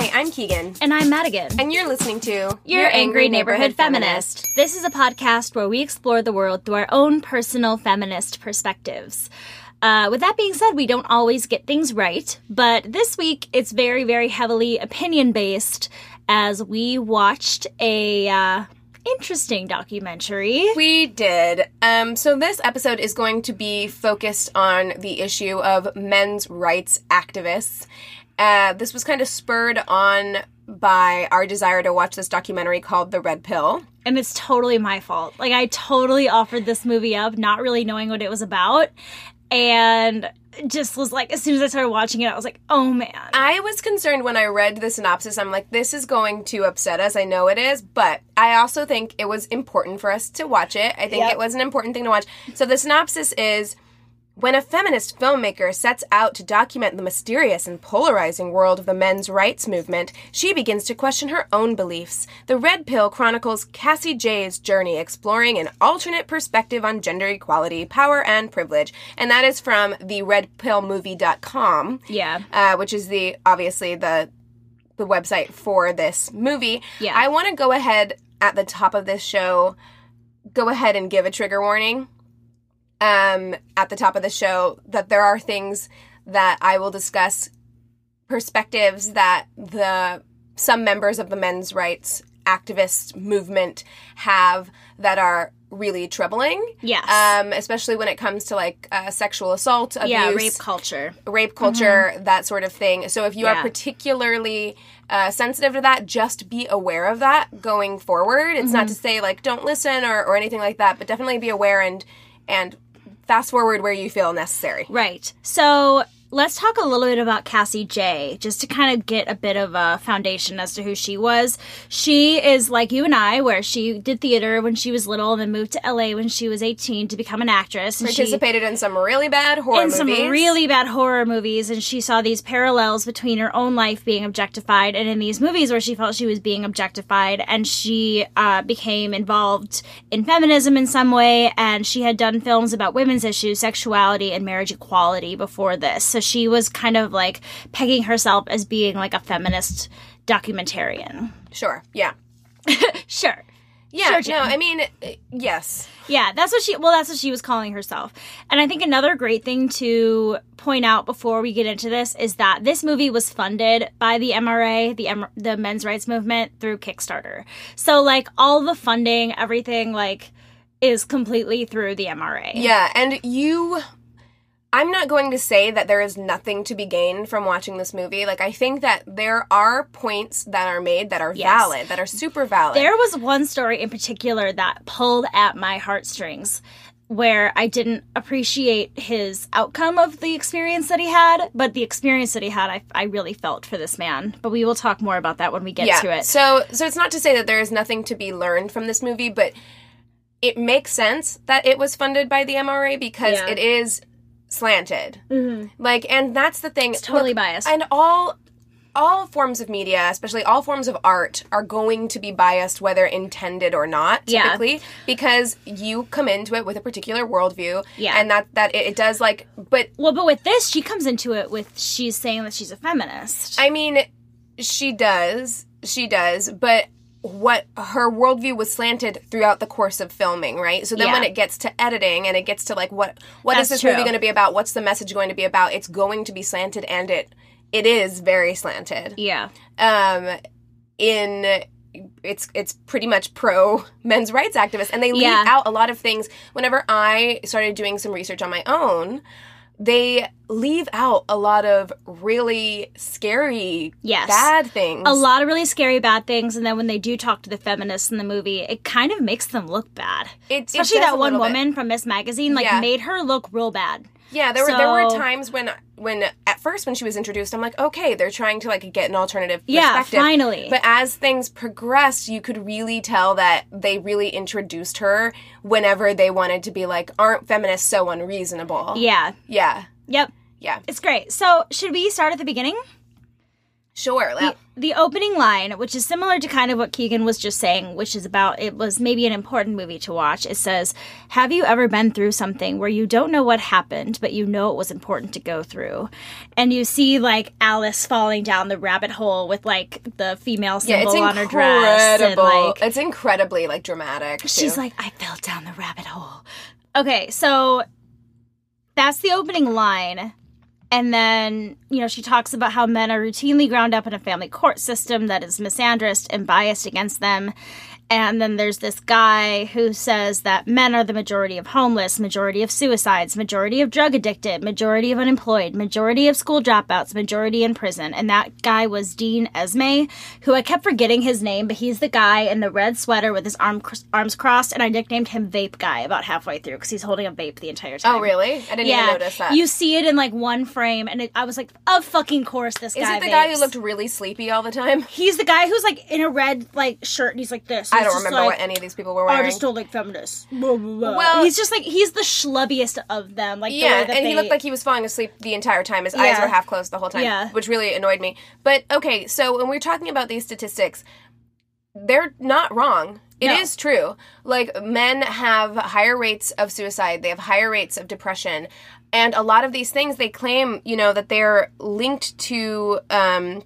Hi, I'm Keegan. And I'm Madigan. And you're listening to Your Angry Neighborhood Feminist. This is a podcast where we explore the world through our own personal feminist perspectives. Uh, with that being said, we don't always get things right, but this week it's very, very heavily opinion based as we watched a uh, interesting documentary. We did. Um, so this episode is going to be focused on the issue of men's rights activists. Uh, this was kind of spurred on by our desire to watch this documentary called The Red Pill. And it's totally my fault. Like, I totally offered this movie up, not really knowing what it was about. And just was like, as soon as I started watching it, I was like, oh man. I was concerned when I read the synopsis. I'm like, this is going to upset us. I know it is, but I also think it was important for us to watch it. I think Yep. it was an important thing to watch. So the synopsis is when a feminist filmmaker sets out to document the mysterious and polarizing world of the men's rights movement, she begins to question her own beliefs. The Red Pill chronicles Cassie Jaye's journey exploring an alternate perspective on gender equality, power, and privilege. And that is from the redpillmovie.com Yeah. uh, which is the obviously the the website for this movie. Yeah. I want to go ahead at the top of this show, go ahead and give a trigger warning. Um, at the top of the show, that there are things that I will discuss, perspectives that the some members of the men's rights activist movement have that are really troubling. Yes. Um, especially when it comes to like uh, sexual assault, abuse, yeah, rape culture. rape culture, that sort of thing. So if you are particularly uh, sensitive to that, just be aware of that going forward. It's not to say like don't listen or, or anything like that, but definitely be aware and and fast forward where you feel necessary. Right. So let's talk a little bit about Cassie Jaye, just to kind of get a bit of a foundation as to who she was. She is like you and I, where she did theater when she was little and then moved to LA when she was 18 to become an actress. And she- Participated in some really bad horror in movies. some really bad horror movies and she saw these parallels between her own life being objectified and in these movies where she felt she was being objectified and she uh, became involved in feminism in some way and she had done films about women's issues sexuality and marriage equality before this so she was kind of like pegging herself as being like a feminist documentarian Sure. Yeah. sure Yeah. Sure, no, I mean, uh, yes. Yeah, that's what she well that's what she was calling herself. And I think another great thing to point out before we get into this is that this movie was funded by the MRA, the M- the men's rights movement through Kickstarter. So like all the funding, everything like is completely through the MRA. Yeah, and you I'm not going to say that there is nothing to be gained from watching this movie. Like I think that there are points that are made that are Yes. valid, that are super valid. There was one story in particular that pulled at my heartstrings where I didn't appreciate his outcome of the experience that he had, but the experience that he had, I, I really felt for this man. But we will talk more about that when we get yeah. to it. So so it's not to say that there is nothing to be learned from this movie, but it makes sense that it was funded by the MRA because Yeah. it is slanted. Mm-hmm. Like and that's the thing. It's totally Look, biased. And all all forms of media, especially all forms of art, are going to be biased whether intended or not. Yeah. Typically, because you come into it with a particular worldview, Yeah. and that that it, it does like. But Well, but with this, she comes into it with she's saying that she's a feminist. I mean, she does, she does, but what her worldview was slanted throughout the course of filming, right? So then Yeah. when it gets to editing and it gets to like what what is That's this true. movie going to be about? What's the message going to be about? It's going to be slanted, and it it is very slanted. yeah. Um, in it's it's pretty much pro men's rights activists, and they leave Yeah. out a lot of things. Whenever I started doing some research on my own, they leave out a lot of really scary, Yes. bad things. A lot of really scary bad things, and then when they do talk to the feminists in the movie, it kind of makes them look bad. It- it Especially does that one little bit. woman from Ms. Magazine, like Yeah. made her look real bad. Yeah, there were there were times when when at first when she was introduced, I'm like, okay, they're trying to like get an alternative Yeah, finally. But as things progressed, you could really tell that they really introduced her whenever they wanted to be like, aren't feminists so unreasonable? Yeah. Yeah. Yep. Yeah. It's great. So, should we start at the beginning? Sure. The, the opening line, which is similar to kind of what Keegan was just saying, which is about it was maybe an important movie to watch. It says, Have you ever been through something where you don't know what happened, but you know it was important to go through? And you see like Alice falling down the rabbit hole with like the female yeah, symbol it's on her dress. And, like, it's incredibly like dramatic. She's too. like, I fell down the rabbit hole. Okay, so that's the opening line. And then, you know, she talks about how men are routinely ground up in a family court system that is misandrist and biased against them. And then there's this guy who says that men are the majority of homeless, majority of suicides, majority of drug addicted, majority of unemployed, majority of school dropouts, majority in prison. And that guy was Dean Esmay, who I kept forgetting his name, but he's the guy in the red sweater with his arm, arms crossed. And I nicknamed him Vape Guy about halfway through because he's holding a vape the entire oh, time. oh, really? I didn't Yeah, even notice that. you see it in like one frame, and it, I was like, "Of fucking course, this Is guy." Is it the guy who looked really sleepy all the time? He's the guy who's like in a red like shirt, and he's like this. I He's don't remember like, what any of these people were wearing. I just don't like feminists. Blah, blah, blah. Well- he's just like he's the schlubbiest of them. Like the Yeah, and they, he looked like he was falling asleep the entire time. His eyes were half closed the whole time, Yeah. which really annoyed me. But okay, so when we're talking about these statistics, they're not wrong. It is No. true. Like men have higher rates of suicide, they have higher rates of depression, and a lot of these things they claim, you know, that they're linked to um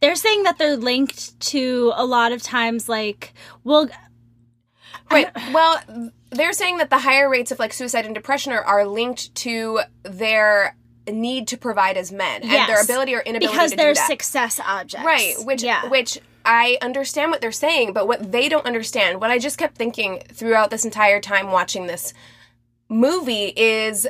they're saying that they're linked to a lot of times like well Right. Well, they're saying that the higher rates of like suicide and depression are, are linked to their need to provide as men and their ability or inability because to they're do that. success objects. Right, which yeah. which I understand what they're saying, but what they don't understand, what I just kept thinking throughout this entire time watching this movie is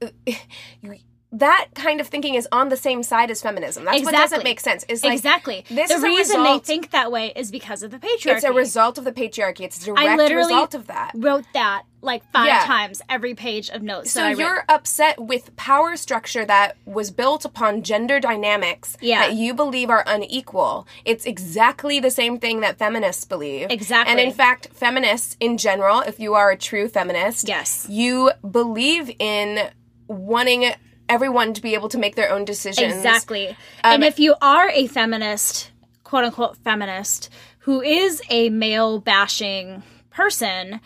that kind of thinking is on the same side as feminism. That's what doesn't make sense. Is like exactly. this the reason they think that way is because of the patriarchy. it's a result of the patriarchy. It's a direct result of that. wrote that like five Yeah. times every page of notes. So you're upset with power structure that was built upon gender dynamics Yeah. that you believe are unequal. It's exactly the same thing that feminists believe. Exactly. And in fact, feminists in general, if you are a true feminist, Yes. you believe in wanting everyone to be able to make their own decisions. Exactly. Um, and if you are a feminist, quote unquote feminist, who is a male bashing person,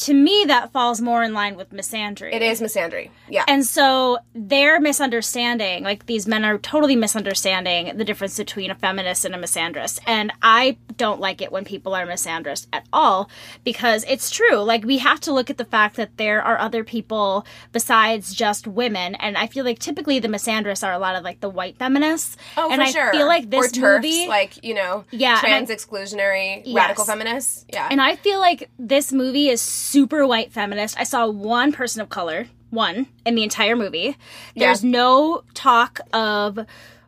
to me that falls more in line with misandry. It is misandry. Yeah. And so they're misunderstanding, like these men are totally misunderstanding the difference between a feminist and a misandrist. And I don't like it when people are misandrist at all because it's true. Like we have to look at the fact that there are other people besides just women. And I feel like typically the misandrists are a lot of like the white feminists. Oh, and for I sure. feel like this or TERFs, movie like you know, Yeah, trans I- exclusionary Yes. radical feminists. Yeah, And I feel like this movie is super white feminist. I saw one person of color, one, in the entire movie. There's no talk of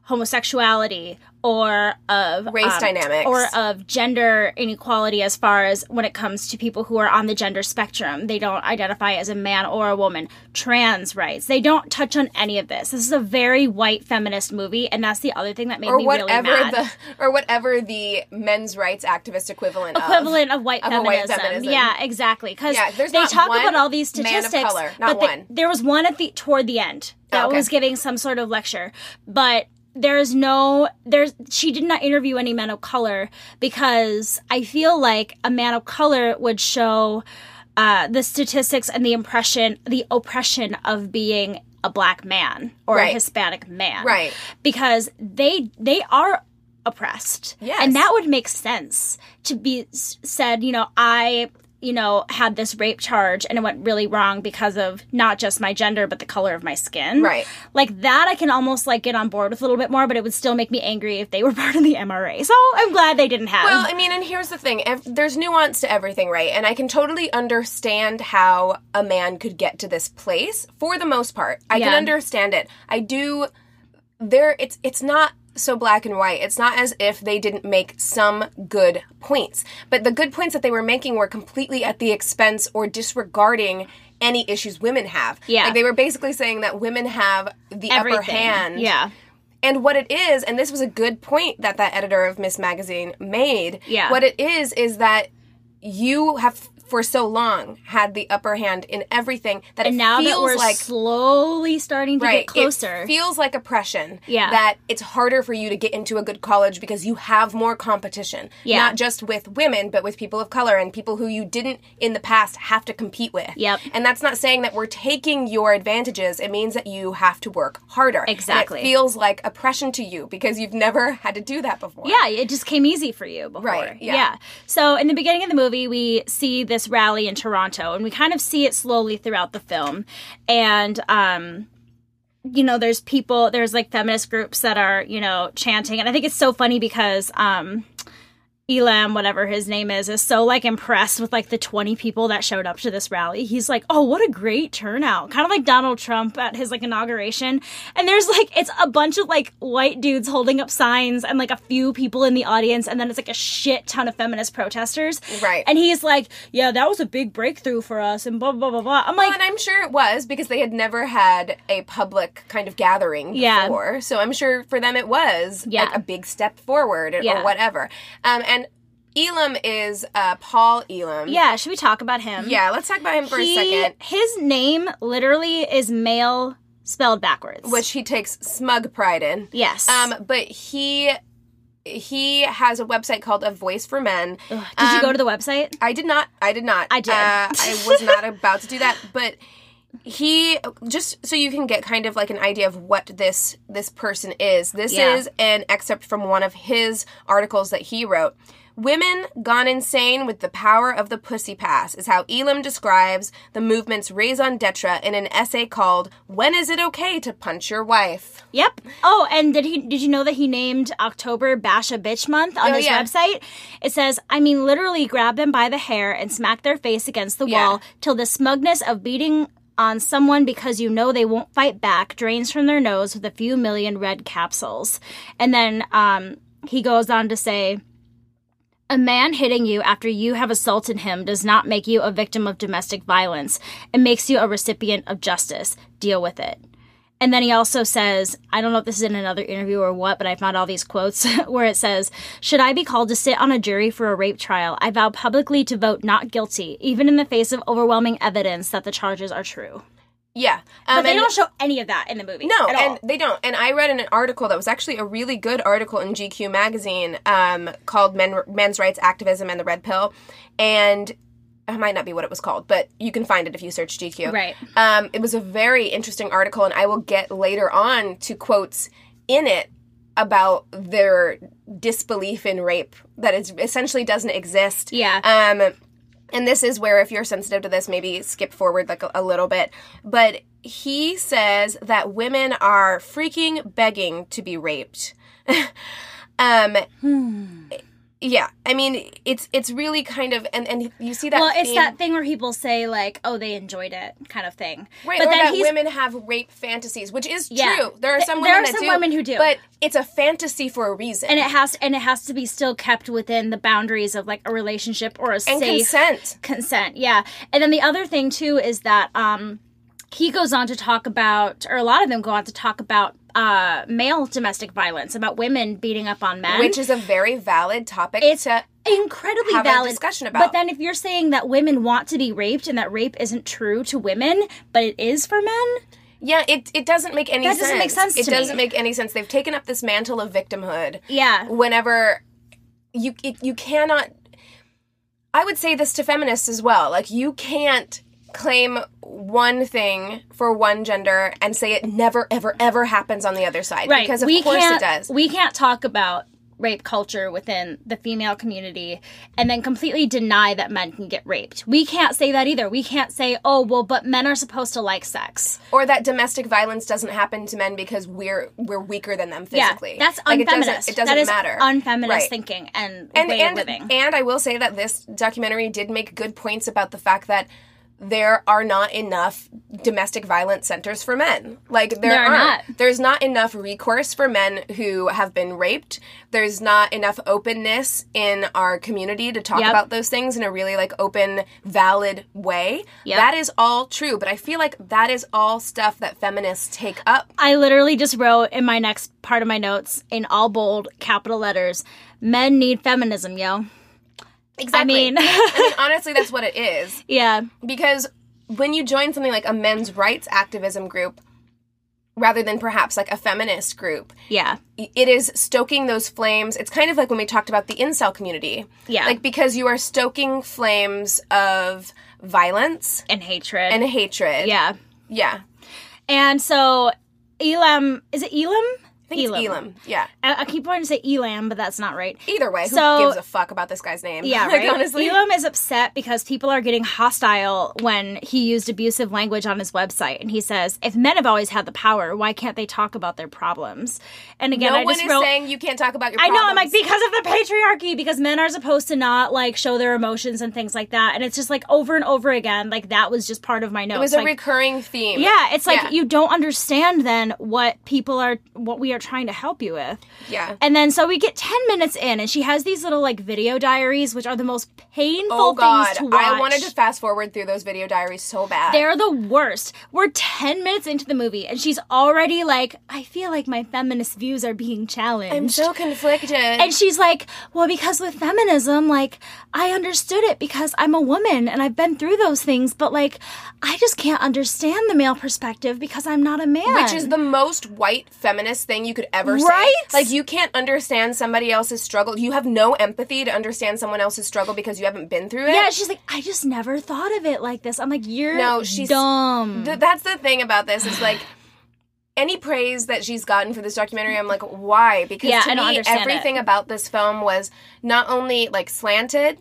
homosexuality or of um, Race dynamics. or of gender inequality as far as when it comes to people who are on the gender spectrum. They don't identify as a man or a woman. Trans rights. They don't touch on any of this. This is a very white feminist movie, and that's the other thing that made or me really whatever mad. the or whatever the men's rights activist equivalent of. equivalent of white, of feminism. white feminism. Yeah, exactly. Because Yeah, they talk about all these of statistics, color, not but they- there was one at the toward the end, that Oh, okay. was giving some sort of lecture, but there's no there's she did not interview any men of color because I feel like a man of color would show uh, the statistics and the impression the oppression of being a black man or Right. a Hispanic man, Right. Because they they are oppressed, Yes. and that would make sense to be said. You know, I you know had this rape charge and it went really wrong because of not just my gender but the color of my skin, Right. like that I can almost like get on board with a little bit more, but it would still make me angry if they were part of the MRA. So I'm glad they didn't have. Well, I mean, and here's the thing: there's nuance to everything, right? And I can totally understand how a man could get to this place. For the most part, I can understand it. I do. There, it's it's not so black and white. It's not as if they didn't make some good points, but the good points that they were making were completely at the expense or disregarding any issues women have. Yeah. like they were basically saying that women have the upper hand. Yeah. And what it is, and this was a good point that that editor of Ms. Magazine made. Yeah. What it is is that you have for so long had the upper hand in everything that And it now that we're like slowly starting to right get closer. It feels like oppression. Yeah. That it's harder for you to get into a good college because you have more competition. Yeah. Not just with women, but with people of color and people who you didn't in the past have to compete with. Yep. And that's not saying that we're taking your advantages. It means that you have to work harder. And Exactly. it feels like oppression to you because you've never had to do that before. yeah, it just came easy for you before. Right, yeah. So in the beginning of the movie, we see this rally in Toronto, and we kind of see it slowly throughout the film. And um, you know, there's people, there's like feminist groups that are, you know, chanting, and I think it's so funny because um, Elam, whatever his name is, is so like impressed with like the 20 people that showed up to this rally. He's like, oh, what a great turnout. Kind of like Donald Trump at his like inauguration. And there's like, it's a bunch of like white dudes holding up signs and like a few people in the audience. And then it's like a shit ton of feminist protesters. Right. And he's like, yeah, that was a big breakthrough for us and blah, blah, blah, blah. I'm Well, like, and I'm sure it was because they had never had a public kind of gathering Yeah. before. So I'm sure for them it was Yeah. like a big step forward or Yeah. whatever. Um, and Elam is uh, Paul Elam. yeah, should we talk about him? Yeah, let's talk about him for He- a second. His name literally is male spelled backwards. Which he takes smug pride in. yes. Um, but he he has a website called A Voice for Men. Did you go um, to the website? I did not. I did not. I did. Uh, I was not about to do that, but he just so you can get kind of like an idea of what this this person is. This Yeah. is an excerpt from one of his articles that he wrote. Women gone insane with the power of the pussy pass is how Elam describes the movement's raison d'etre in an essay called "When Is It Okay to Punch Your Wife?" Yep. Oh, and did he? Did you know that he named October Bash a Bitch Month on Oh, his yeah. website? It says, "I mean, literally grab them by the hair and smack their face against the Yeah. wall till the smugness of beating." On someone because you know they won't fight back drains from their nose with a few million red capsules. And then um, he goes on to say, a man hitting you after you have assaulted him does not make you a victim of domestic violence. It makes you a recipient of justice. Deal with it. And then he also says, I don't know if this is in another interview or what, but I found all these quotes where it says, Should I be called to sit on a jury for a rape trial? I vow publicly to vote not guilty, even in the face of overwhelming evidence that the charges are true. Yeah, But um, they and- don't show any of that in the movie. No, and they don't. And I read in an article that was actually a really good article in GQ magazine um, called Men, "Men's Rights Activism and the Red Pill," and it might not be what it was called, but you can find it if you search GQ. Right. Um, it was a very interesting article, and I will get later on to quotes in it about their disbelief in rape that it essentially doesn't exist. Yeah. Um, and this is where, if you're sensitive to this, maybe skip forward like a, a little bit. But he says that women are freaking begging to be raped. um, yeah, I mean, it's it's really kind of, and and you see that. well, it's theme- that thing where people say, like, oh, they enjoyed it kind of thing. Right, but that women have rape fantasies, which is Yeah. true. There are some there women are that some do, women who do. but it's a fantasy for a reason. and it has and it has to be still kept within the boundaries of like a relationship or a and safe consent. consent yeah and then the other thing too is that um he goes on to talk about or a lot of them go on to talk about uh male domestic violence about women beating up on men Which is a very valid topic It's to incredibly valid discussion about. but then if you're saying that women want to be raped and that rape isn't true to women but it is for men Yeah, it it doesn't make any That sense. doesn't make sense It doesn't make any sense. They've taken up this mantle of victimhood. Yeah. Whenever you it, you cannot I would say this to feminists as well. Like you can't claim one thing for one gender and say it never ever ever happens on the other side Right. because of we course it does. We can't talk about rape culture within the female community and then completely deny that men can get raped. We can't say that either. We can't say, "Oh, well, but men are supposed to like sex." or that domestic violence doesn't happen to men because we're we're weaker than them physically. Yeah, that's Like, it unfeminist. doesn't, it doesn't that is matter. unfeminist Right. thinking and, and way and of living. and I will say that this documentary did make good points about the fact that there are not enough domestic violence centers for men. Like there, There are aren't. not. There's not enough recourse for men who have been raped. There's not enough openness in our community to talk Yep. about those things in a really like open, valid way. Yep. That is all true, but I feel like that is all stuff that feminists take up I literally just wrote in my next part of my notes in all bold capital letters, "Men need feminism, yo." Exactly. mean- I mean, honestly, that's what it is. Yeah. because when you join something like a men's rights activism group rather than perhaps like a feminist group Yeah. it is stoking those flames it's kind of like when we talked about the incel community Yeah. like because you are stoking flames of violence And hatred. and hatred yeah. yeah And so Elam, is it Elam? I think it's elam yeah I, I keep wanting to say Elam, but that's not right. either way who gives a fuck about this guy's name Yeah, like, right. honestly Elam is upset because people are getting hostile when he used abusive language on his website, and he says, "If men have always had the power, why can't they talk about their problems?" And again, no I one just is wrote. saying you can't talk about your problems. I problems. know. I'm like because of the patriarchy, because men are supposed to not like show their emotions and things like that, and it's just like over and over again. Like that was just part of my notes. it was a like, recurring theme yeah, it's like Yeah. you don't understand then what people are, what we are trying to help you with. yeah And then so we get 10 minutes in and she has these little like video diaries which are the most painful oh god things to watch. i wanted to fast forward through those video diaries so bad They're the worst. We're 10 minutes into the movie and she's already like, I feel like my feminist views are being challenged. i'm so conflicted and she's like, well, because with feminism, like, I understood it because I'm a woman and I've been through those things, but like, I just can't understand the male perspective because I'm not a man. Which is the most white feminist thing you could ever say. Like you can't understand somebody else's struggle. You have no empathy to understand someone else's struggle because you haven't been through it. Yeah, she's like, I just never thought of it like this. I'm like, you're No, she's- dumb. Th- that's the thing about this is like any praise that she's gotten for this documentary, I'm like, why? Because Yeah, to me, everything it. about this film was not only like slanted.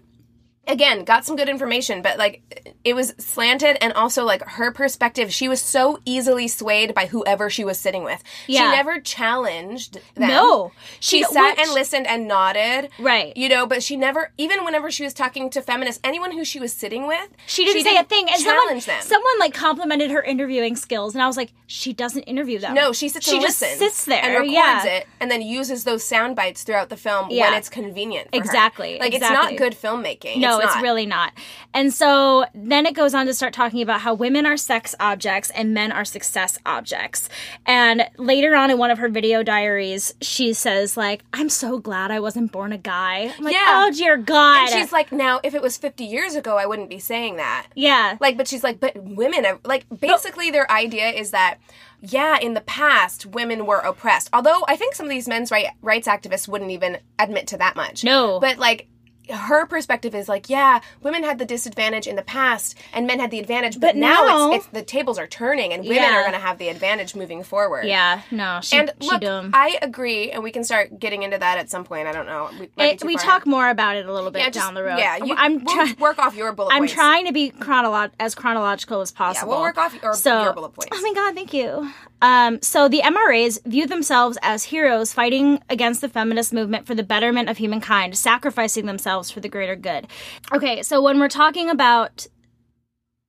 Again, got some good information, but like it was slanted and also like her perspective. She was so easily swayed by whoever she was sitting with. Yeah. She never challenged them. No. she, She- sat and listened and nodded. Right. You know, but she never, even whenever she was talking to feminists, anyone who she was sitting with, She didn't say a thing. And someone, challenge them. someone like complimented her interviewing skills, and I was like, she doesn't interview them. No, she sits She and just sits there, and records yeah. it, and then uses those sound bites throughout the film when it's convenient. For her. Exactly, Like exactly. it's not good filmmaking. No, it's, not. really not. And so then it goes on to start talking about how women are sex objects and men are success objects. And later on in one of her video diaries, she says like, "I'm so glad I wasn't born a guy." I'm like, Yeah. "Oh dear God." And she's like, now if it was 50 years ago, I wouldn't be saying that. "Yeah, Like, but she's like, but women, are like, basically their idea is that, yeah, in the past, women were oppressed. Although I think some of these men's right, rights activists wouldn't even admit to that much. No. But like, her perspective is like, yeah, women had the disadvantage in the past and men had the advantage, but, But now, now- it's, it's the tables are turning and women Yeah. are going to have the advantage moving forward. yeah, no, she, And she look, dumb." I agree, and we can start getting into that at some point. I don't know. We, It- we talk more about it a little bit Yeah, just- down the road. Yeah, you, I'm we'll work off your bullet I'm points. trying to be chronolo- as chronological as possible. Yeah, we'll work off your, so, your bullet points. Oh my god, thank you. Um, so the MRAs view themselves as heroes fighting against the feminist movement for the betterment of humankind, sacrificing themselves for the greater good. Okay, so when we're talking about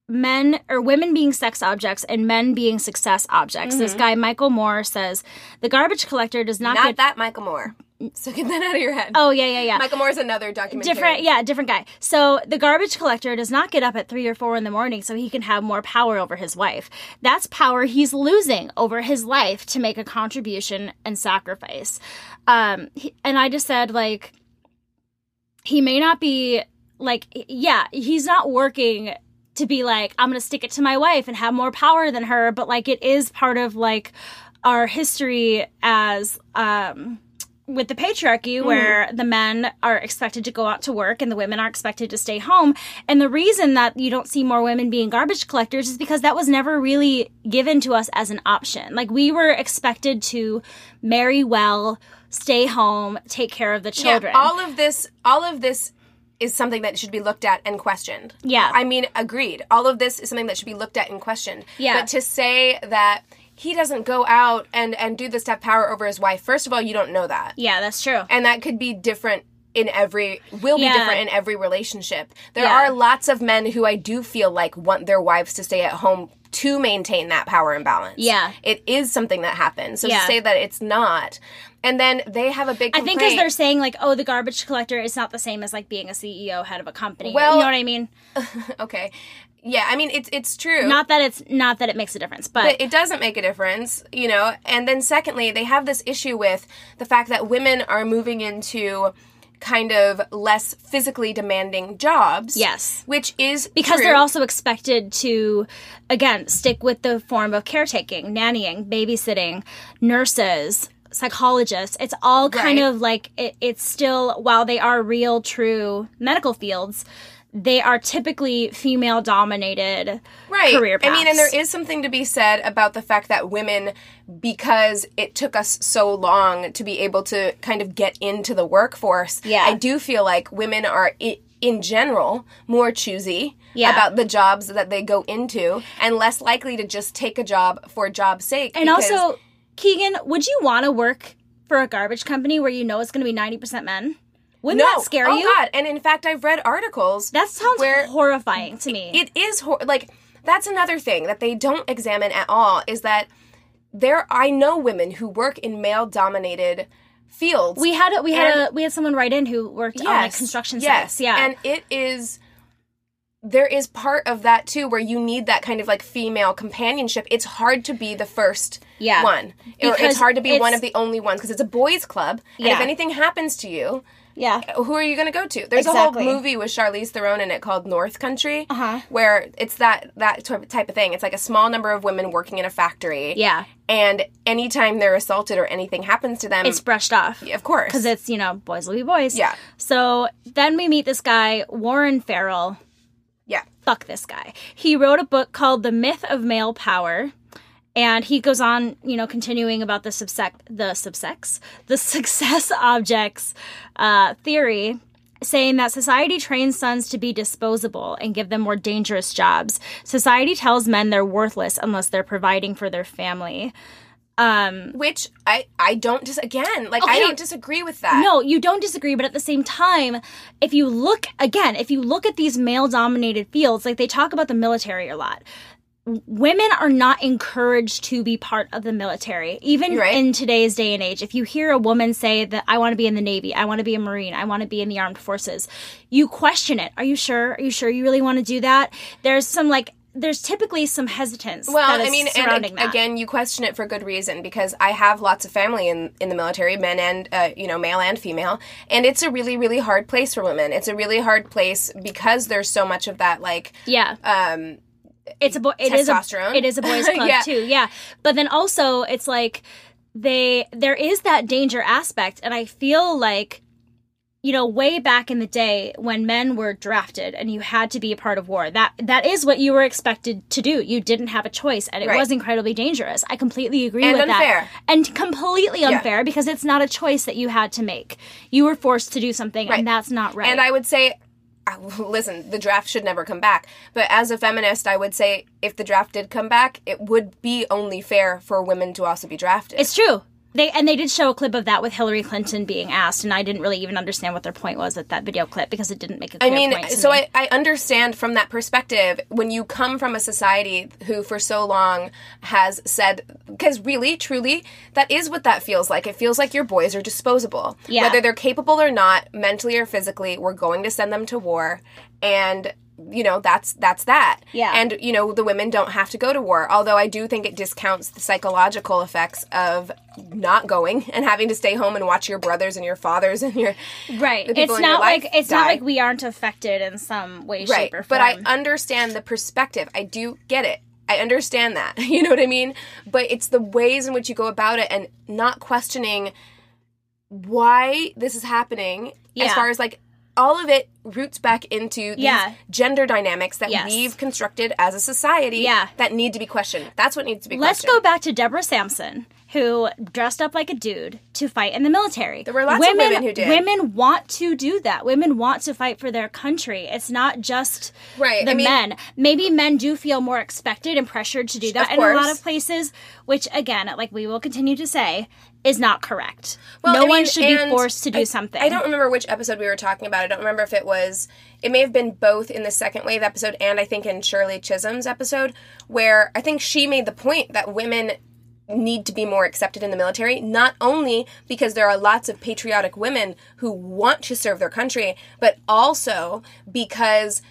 men or women being sex objects and men being success objects, this guy Michael Moore says the garbage collector does not, Not get. that Michael Moore. So get that out of your head. oh yeah, yeah, yeah. Michael Moore is another documentary. Different, yeah, different guy. So the garbage collector does not get up at three or four in the morning so he can have more power over his wife. That's power he's losing over his life to make a contribution and sacrifice. Um, he- and I just said like, he may not be like, yeah, he's not working to be like, I'm to stick it to my wife and have more power than her. But like, it is part of like our history as, um, with the patriarchy Mm-hmm. where the men are expected to go out to work and the women are expected to stay home and the reason that you don't see more women being garbage collectors is because that was never really given to us as an option like we were expected to marry well stay home take care of the children Yeah, all of this, all of this is something that should be looked at and questioned. Yeah. I mean, agreed. All of this is something that should be looked at and questioned. Yeah. But to say that he doesn't go out and and do this to have power over his wife, first of all, you don't know that, yeah that's true and that could be different. In every will be Yeah. different in every relationship. There Yeah. are lots of men who I do feel like want their wives to stay at home to maintain that power imbalance. Yeah. it is something that happens. So Yeah. to say that it's not, and then they have a big. I think complaint- because they're saying like, oh, the garbage collector is not the same as like being a CEO, head of a company. Well- you know what I mean? okay, yeah. I mean, it's it's true. Not that it's not that it makes a difference, but, but it doesn't make a difference, you know. And then secondly, they have this issue with the fact that women are moving into kind of less physically demanding jobs. Yes. which is because true. they're also expected to again stick with the form of caretaking, nannying, babysitting, nurses. Psychologists, it's all kind Right. of like it, it's still while they are real, true medical fields, they are typically female dominated right. career I mean, and there is something to be said about the fact that women, because it took us so long to be able to kind of get into the workforce, Yeah. I do feel like women are. In general, more choosy Yeah. about the jobs that they go into, and less likely to just take a job for job's sake. And also, Keegan, would you want to work for a garbage company where you know it's going to be 90% men? Wouldn't no, that scare oh you? God! And in fact, I've read articles That sounds where horrifying to me. it is hor- like that's another thing that they don't examine at all is that there I know women who work in male dominated fields. we had a, we had And- a, we had someone write in who worked on like construction sites. Yeah. And it is there is part of that too where you need that kind of like female companionship. It's hard to be the first Yeah. one. Because it's hard to be one of the only ones because it's a boys club. And Yeah. if anything happens to you, yeah. who are you going to go to? There's Exactly. a whole movie with Charlize Theron in it called North Country, Uh-huh. where it's that that type type of thing. It's like a small number of women working in a factory, Yeah. and anytime they're assaulted or anything happens to them, It's brushed off. of course, Because it's, you know, boys will be boys. Yeah. So then we meet this guy, Warren Farrell. yeah, fuck this guy. He wrote a book called The Myth of Male Power. And he goes on, you know, continuing about the subsec, the subsex, the success objects uh, theory, saying that society trains sons to be disposable and give them more dangerous jobs. Society tells men they're worthless unless they're providing for their family. which I I don't dis again like I don't disagree with that. No, you don't disagree, but at the same time, if you look again, if you look at these male dominated fields, like they talk about the military a lot. Women are not encouraged to be part of the military, even right. in today's day and age. If you hear a woman say that I want to be in the Navy, I want to be a Marine, I want to be in the armed forces, you question it. Are you sure? Are you sure you really want to do that? There's some like, there's typically some hesitance. Well, I mean, and ag- again, you question it for good reason because I have lots of family in in the military, men and uh, you know, male and female, and it's a really really hard place for women. It's a really hard place because there's so much of that like yeah. um it's a boy it is a, it is a boys club Yeah. too yeah but then also it's like they there is that danger aspect and i feel like you know way back in the day when men were drafted and you had to be a part of war that that is what you were expected to do you didn't have a choice and it Right. was incredibly dangerous i completely agree And with unfair. that and completely unfair because it's not a choice that you had to make you were forced to do something Right. and that's not right And I would say, I- listen, the draft should never come back. But as a feminist, I would say if the draft did come back, it would be only fair for women to also be drafted. It's true. They and they did show a clip of that with Hillary Clinton being asked, and I didn't really even understand what their point was at that video clip because it didn't make a I mean, so me. I, I understand from that perspective when you come from a society who for so long has said, because really, truly, that is what that feels like. It feels like your boys are disposable. Yeah. Whether they're capable or not, mentally or physically, we're going to send them to war. And you know that's that's that. Yeah. and you know the women don't have to go to war although i do think it discounts the psychological effects of not going and having to stay home and watch your brothers and your fathers and your Right. It's not like it's not like we aren't affected in some way, right. shape, or form. but i understand the perspective. I do get it. I understand that. You know what i mean? But it's the ways in which you go about it and not questioning why this is happening as far as like all of it roots back into these Yeah. gender dynamics that Yes. we've constructed as a society Yeah. that need to be questioned. That's what needs to be Let's questioned. go back to Deborah Sampson, who dressed up like a dude to fight in the military. There were lots of women who did. Women want to do that. Women want to fight for their country. It's not just Right, the I mean- men. Maybe men do feel more expected and pressured to do that in a lot of places, which again, like we will continue to say, is not correct. Well, no I one should be forced to do I- something. I don't remember which episode we were talking about. I don't remember if it was. It may have been both in the second wave episode and I think in Shirley Chisholm's episode, where I think she made the point that women need to be more accepted in the military, not only because there are lots of patriotic women who want to serve their country, but also because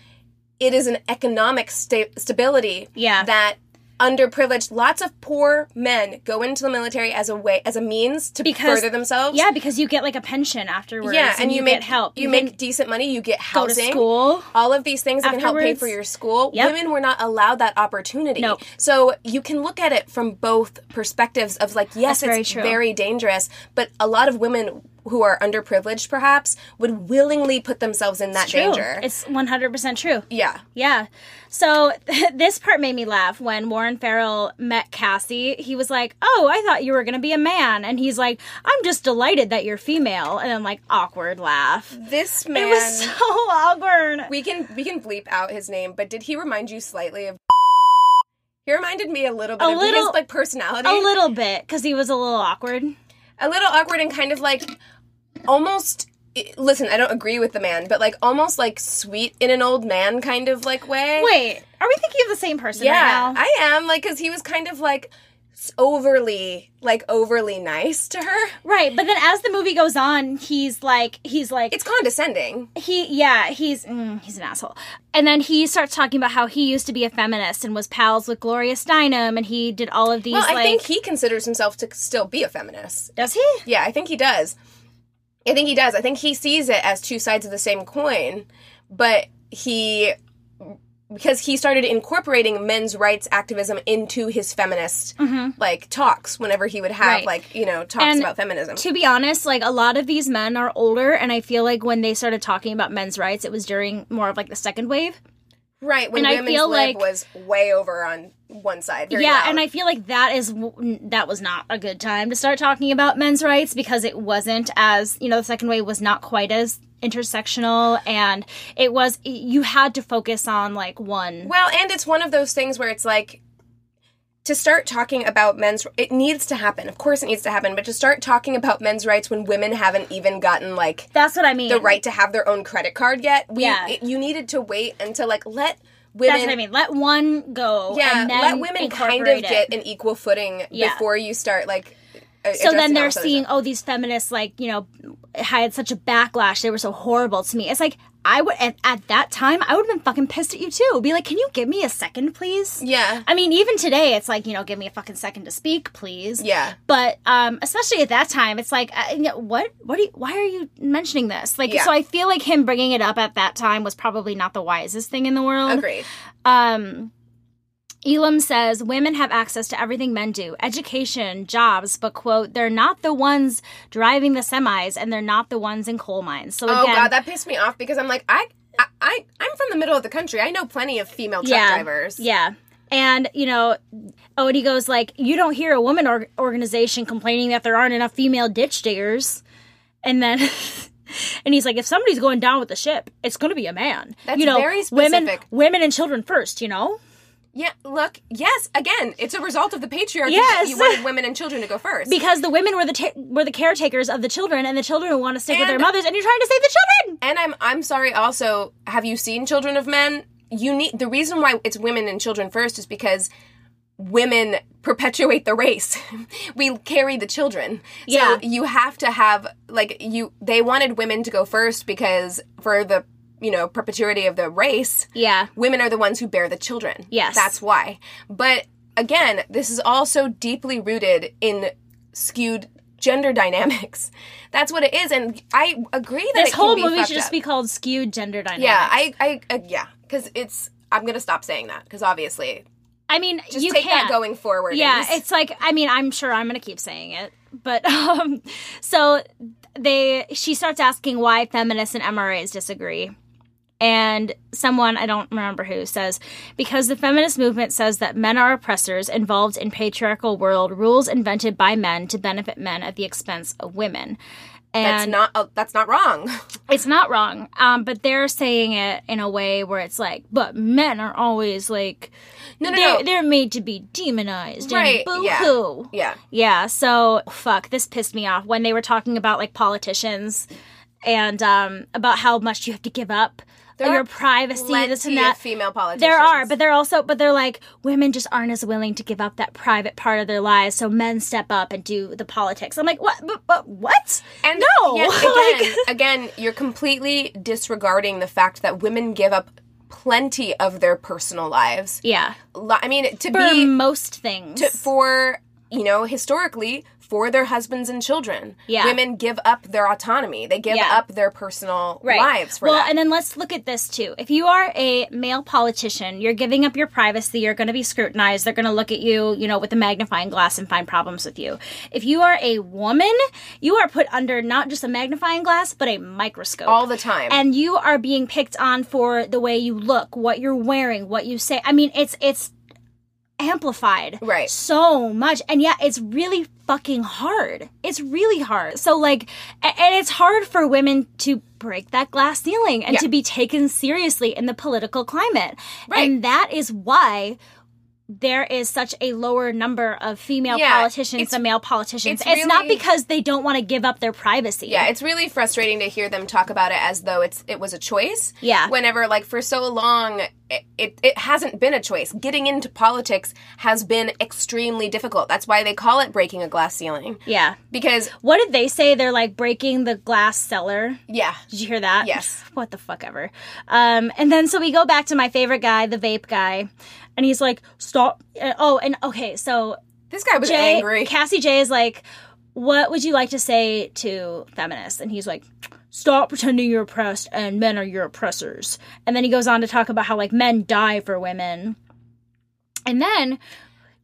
it is an economic sta- stability Yeah. that underprivileged lots of poor men go into the military as a way as a means to Because- further themselves Yeah, because you get like a pension afterwards. yeah, and, you, make get help. You, can make decent money. You get go to housing. school. All of these things that can help pay for your school. Yep. Women were not allowed that opportunity. Nope. So you can look at it from both perspectives of like, yes, That's it's true. very dangerous, but a lot of women who are underprivileged perhaps would willingly put themselves in that True. danger. It's one hundred percent true. yeah. Yeah. So this part made me laugh when Warren Farrell met Cassie. He was like, "Oh, I thought you were going to be a man," and he's like, "I'm just delighted that you're female." And then like awkward laugh. This man It was so awkward. we can we can bleep out his name, but did he remind you slightly of he reminded me a little bit A of little- his like personality. A little bit because he was a little awkward. A little awkward and kind of like almost listen i don't agree with the man but like almost like sweet in an old man kind of like way Wait, are we thinking of the same person yeah right now? i am like because he was kind of like overly like overly nice to her. Right, but then as the movie goes on, he's like, he's like, it's condescending. He yeah he's mm, he's an asshole. And then he starts talking about how he used to be a feminist and was pals with gloria steinem and he did all of these well i like think he considers himself to still be a feminist. Does he? Yeah i think he does. I think he does. I think he sees it as two sides of the same coin but he because he started incorporating men's rights activism into his feminist like talks whenever he would have Mm-hmm. Right. like you know talks And about feminism to be honest like a lot of these men are older and i feel like when they started talking about men's rights it was during more of like the second wave right when and I women's feel lib like- was way over on one side very yeah loud. and i feel like that is that was not a good time to start talking about men's rights because it wasn't as you know the second wave was not quite as intersectional and it was you had to focus on like one Well, and it's one of those things where it's like to start talking about men's it needs to happen. Of course it needs to happen, but to start talking about men's rights when women haven't even gotten like that's what i mean the right to have their own credit card yet. We, Yeah. it- you needed to wait until like let women that's what i mean let one go Yeah, let women kind of it. get an equal footing Yeah. before you start like so then they're seeing oh these feminists like you know had such a backlash they were so horrible to me it's like i would at, at that time i would have been fucking pissed at you too be like can you give me a second please Yeah. i mean even today it's like you know give me a fucking second to speak please Yeah. but um especially at that time it's like uh, you know, what what are you, why are you mentioning this like Yeah. so i feel like him bringing it up at that time was probably not the wisest thing in the world Agreed. um, Elam says women have access to everything men do education, jobs, but, quote, they're not the ones driving the semis and they're not the ones in coal mines. So, Oh god, that pissed me off because I'm like I I, I I'm from the middle of the country. I know plenty of female truck yeah, drivers. Yeah. And, you know, Odie goes, like, you don't hear a woman or- organization complaining that there aren't enough female ditch diggers. And then. And he's like, if somebody's going down with the ship, it's going to be a man. That's you know, very women, specific. women and children first. You know, Yeah, look, yes, again, it's a result of the patriarchy. Yes. You wanted women and children to go first. because the women were the ta- were the caretakers of the children, and the children want to stick with their mothers, and you're trying to save the children. and I'm I'm sorry also, have you seen Children of Men? You need the reason why it's women and children first is because women perpetuate the race. we carry the children. Yeah. So you have to have like you they wanted women to go first because for the you know, perpetuity of the race, Yeah. women are the ones who bear the children. Yes. That's why. But again, this is also deeply rooted in skewed gender dynamics. That's what it is. And I agree that This whole movie should just up. be called skewed gender dynamics. Yeah, I, I, yeah, because it's. I'm gonna stop saying that because obviously, I mean, just you take can't. that going forward. Yeah, and- it's like I mean, I'm sure I'm gonna keep saying it, but um, so they she starts asking why feminists and MRAs disagree, and someone I don't remember who says because the feminist movement says that men are oppressors involved in patriarchal world rules invented by men to benefit men at the expense of women. that's And not. Uh, that's not wrong. it's not wrong, um, but they're saying it in a way where it's like, but men are always like, No, no, they're, no. they're made to be demonized, Right, And yeah. boo-hoo. yeah. Yeah, so fuck, this pissed me off when they were talking about like politicians and um about how much you have to give up There your privacy, this and that. of female politicians. There are, but they're also, but they're like women just aren't as willing to give up that private part of their lives. So men step up and do the politics. I'm like, what? But, but what? And no, yet again, again, you're completely disregarding the fact that women give up plenty of their personal lives. yeah, I mean, to for be most things. to, for you know historically for their husbands and children. Yeah. women give up their autonomy. They give Yeah. up their personal lives for well, that. and then let's look at this too. If you are a male politician, you're giving up your privacy. You're going to be scrutinized. They're going to look at you, you know, with a magnifying glass and find problems with you. If you are a woman, you are put under not just a magnifying glass, but a microscope all the time. and you are being picked on for the way you look, what you're wearing, what you say. I mean, it's it's amplified Right. so much and yet it's really fucking hard it's really hard so like and it's hard for women to break that glass ceiling and Yeah. to be taken seriously in the political climate Right. and that is why there is such a lower number of female Yeah, politicians than male politicians. it's It's, not because they don't want to give up their privacy. yeah, it's really frustrating to hear them talk about it as though it's it was a choice. Yeah. Whenever like for so long it, it, hasn't been a choice. Getting into politics has been extremely difficult. That's why they call it breaking a glass ceiling. Yeah. Because What did they say? They're like breaking the glass cellar. yeah, Did you hear that? Yes. What the fuck ever. Um, and then so we go back to my favorite guy, the vape guy, and he's like, "Stop!" Uh, oh, and okay, so this guy was Jay, angry. Cassie Jaye is like, "What would you like to say to feminists?" And he's like. Stop pretending you're oppressed and men are your oppressors. And then he goes on to talk about how like men die for women. And then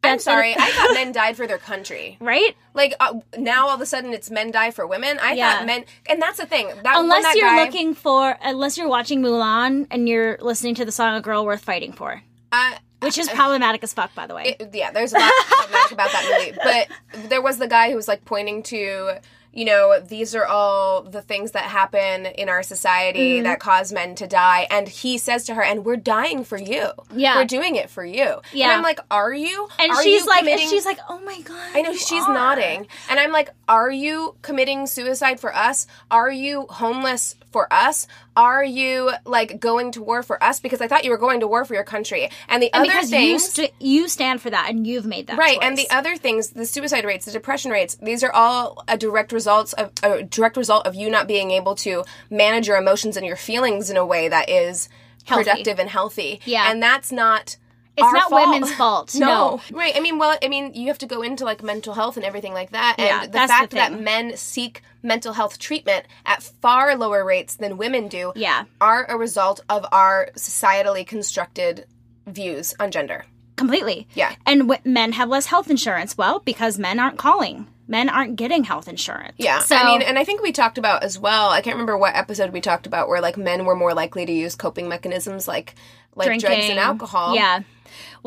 I'm sorry. I thought men died for their country. right? Like uh, now, all of a sudden, it's men die for women. I Yeah. thought men, and that's the thing. That, Unless that you're guy, looking for unless you're watching Mulan and you're listening to the song A Girl Worth Fighting For. uh, Which is problematic as fuck, by the way. it- yeah, there's a lot problematic about that movie. But there was the guy who was like pointing to, you know, these are all the things that happen in our society Mm-hmm. that cause men to die. And he says to her, and we're dying for you. Yeah. We're doing it for you. Yeah. And I'm like, are you? and Are she's you like, and she's like, oh my god. I know she's are." nodding. And I'm like, are you committing suicide for us? Are you homeless for us? Are you like going to war for us? Because I thought you were going to war for your country. And the And other because you things st- you stand for that, and you've made that Right, choice. and the other things, the suicide rates, the depression rates, these are all a direct results of a direct result of you not being able to manage your emotions and your feelings in a way that is Healthy. productive and healthy. Yeah. and that's not. It's our not fault. women's fault, No. no. right. I mean, well, I mean, you have to go into like mental health and everything like that, and Yeah, the that's the fact that men seek mental health treatment at far lower rates than women do, Yeah. are a result of our societally constructed views on gender. completely. Yeah. And w- men have less health insurance. Well, because men aren't calling. Men aren't getting health insurance. Yeah, So I mean, and I think we talked about as well. I can't remember what episode we talked about where like men were more likely to use coping mechanisms like like drugs and alcohol. Yeah.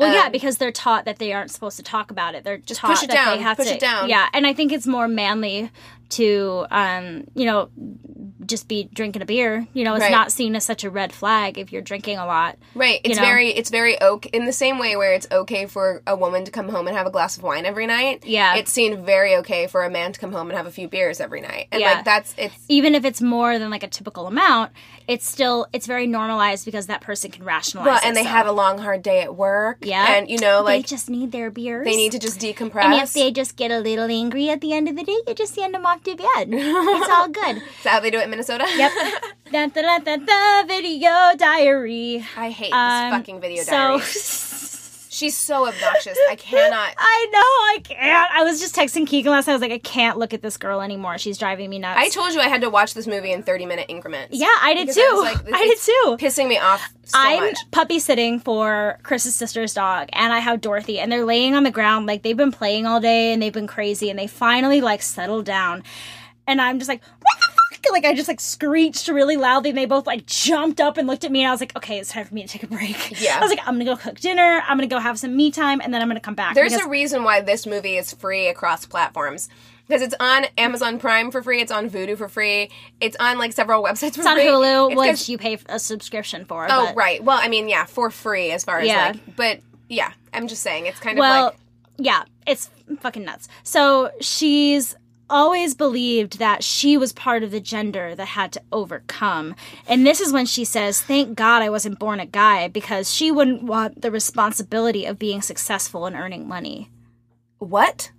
Well, yeah, Um, because they're taught that they aren't supposed to talk about it. They're just taught push it that down, they have push to. it down. Yeah, and I think it's more manly to, um, you know, just be drinking a beer. You know, it's Right. not seen as such a red flag if you're drinking a lot. right. It's know? very it's very okay in the same way where it's okay for a woman to come home and have a glass of wine every night. Yeah. it's seen very okay for a man to come home and have a few beers every night. And Yeah. like that's it's Even if it's more than like a typical amount, it's still it's very normalized because that person can rationalize. well, it, and they so. had a long hard day at work. yeah, and you know like they just need their beers. they need to just decompress. And if they just get a little angry at the end of the day, you just send them off to bed. it's all good. How they do it in Minnesota. Yep. da, da, da, video diary. I hate Um, this fucking video so- diary. She's so obnoxious. I cannot. I know, I can't. I was just texting Keegan last night. I was like, I can't look at this girl anymore. She's driving me nuts. I told you I had to watch this movie in 30 minute increments. yeah, I did too. I, like, I did too. Pissing me off so I'm much. puppy sitting for Chris's sister's dog, and I have Dorothy, and they're laying on the ground like they've been playing all day, and they've been crazy, and they finally like settled down, and I'm just like, what? Like I just like screeched really loudly, and they both like jumped up and looked at me, and I was like, okay, it's time for me to take a break. Yeah. I was like, I'm gonna go cook dinner, I'm gonna go have some me time, and then I'm gonna come back. There's because- a reason why this movie is free across platforms. Because it's on Amazon Prime for free, it's on Vudu for free, it's on like several websites for free. it's on. Hulu, It's which you pay a subscription for. Oh, but- right. Well, I mean, yeah, for free as far as Yeah. like, but yeah, I'm just saying it's kind well, of like yeah, it's fucking nuts. So she's always believed that she was part of the gender that had to overcome. And this is when she says, Thank God I wasn't born a guy because she wouldn't want the responsibility of being successful and earning money. what?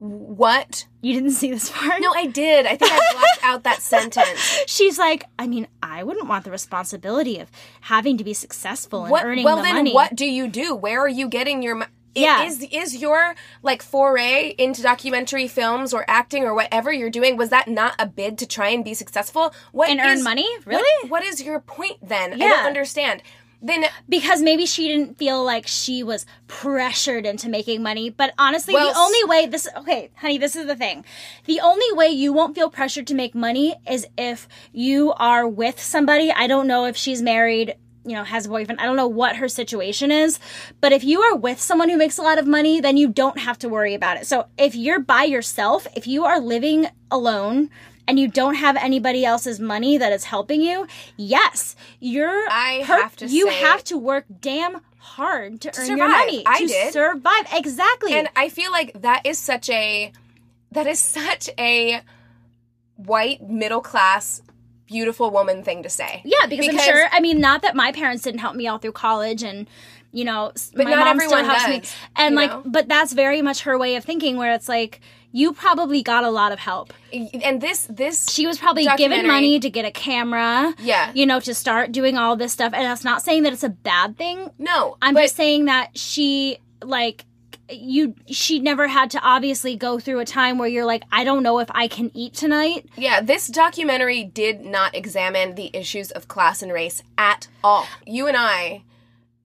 What? You didn't see this part? No, I did. I think I blacked out that sentence. She's like, I mean, I wouldn't want the responsibility of having to be successful and What? earning Well, the then what do you do? Where are you getting your? mo- Yeah. Is is your like foray into documentary films or acting or whatever you're doing was that not a bid to try and be successful? What And earn is- money? what- Really? what is your point then? I Yeah. don't understand. Then because maybe she didn't feel like she was pressured into making money. But honestly, Well, the only way this okay, honey, this is the thing. The only way you won't feel pressured to make money is if you are with somebody. I don't know if she's married, you know, has a boyfriend. I don't know what her situation is, but if you are with someone who makes a lot of money, then you don't have to worry about it. So if you're by yourself, if you are living alone, and you don't have anybody else's money that is helping you, yes, you're I per- have to you say- have to work damn hard to, earn your money I to did. survive exactly and I feel like that is such a that is such a white middle class beautiful woman thing to say. yeah because, i'm sure i mean not that my parents didn't help me all through college and you know But my not mom everyone still helps me does, and like know? but that's very much her way of thinking where it's like you probably got a lot of help And this this she was probably given money to get a camera Yeah. you know to start doing all this stuff and that's not saying that it's a bad thing no, I'm just saying that she like you she never had to obviously go through a time where you're like I don't know if I can eat tonight. Yeah, this documentary did not examine the issues of class and race at all. You and I,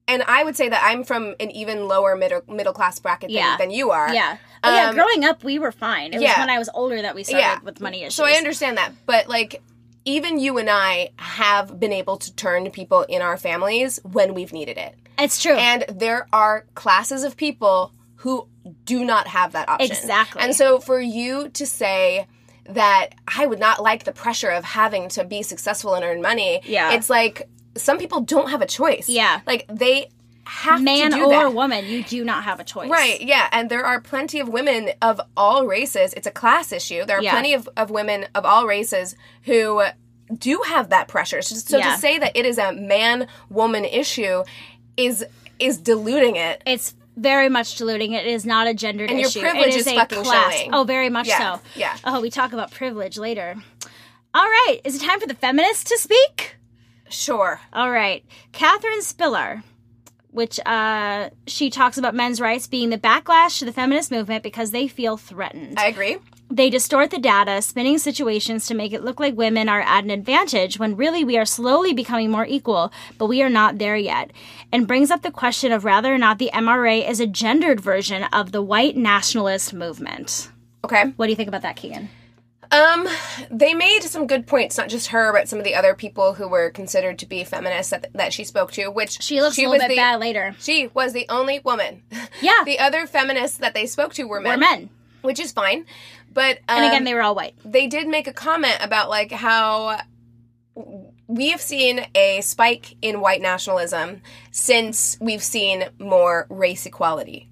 and I would say that I'm from an even lower middle middle class bracket than, Yeah. than you are. Yeah. Oh yeah, Um, growing up we were fine. It was when I was older that we started Yeah. with money issues. So I understand that, but like even you and I have been able to turn to people in our families when we've needed it. It's true. And there are classes of people who do not have that option. Exactly. And so for you to say that I would not like the pressure of having to be successful and earn money, Yeah. it's like some people don't have a choice. Yeah. Like they have Man to do or that. woman, you do not have a choice. Right, yeah, and there are plenty of women of all races. It's a class issue. There are Yeah. plenty of, of women of all races who do have that pressure. So, so Yeah. to say that it is a man woman issue is is diluting it. It's very much diluting it. It is not a gendered And your issue. privilege it is, is a fucking class. showing. Oh, very much Yeah, so. yeah. Oh, we talk about privilege later. All right, is it time for the feminist to speak? Sure. All right. Katherine Spillar, which uh, she talks about men's rights being the backlash to the feminist movement because they feel threatened. I agree. They distort the data, spinning situations to make it look like women are at an advantage when really we are slowly becoming more equal, but we are not there yet. And brings up the question of whether or not the MRA is a gendered version of the white nationalist movement. Okay. What do you think about that, Keegan? Um, they made some good points, not just her, but some of the other people who were considered to be feminists that, that she spoke to, which She looks she a was little bit the, bad later. She was the only woman. Yeah. the other feminists that they spoke to were men. We're men. Which is fine. But um, And again, they were all white. they did make a comment about like how we have seen a spike in white nationalism since we've seen more race equality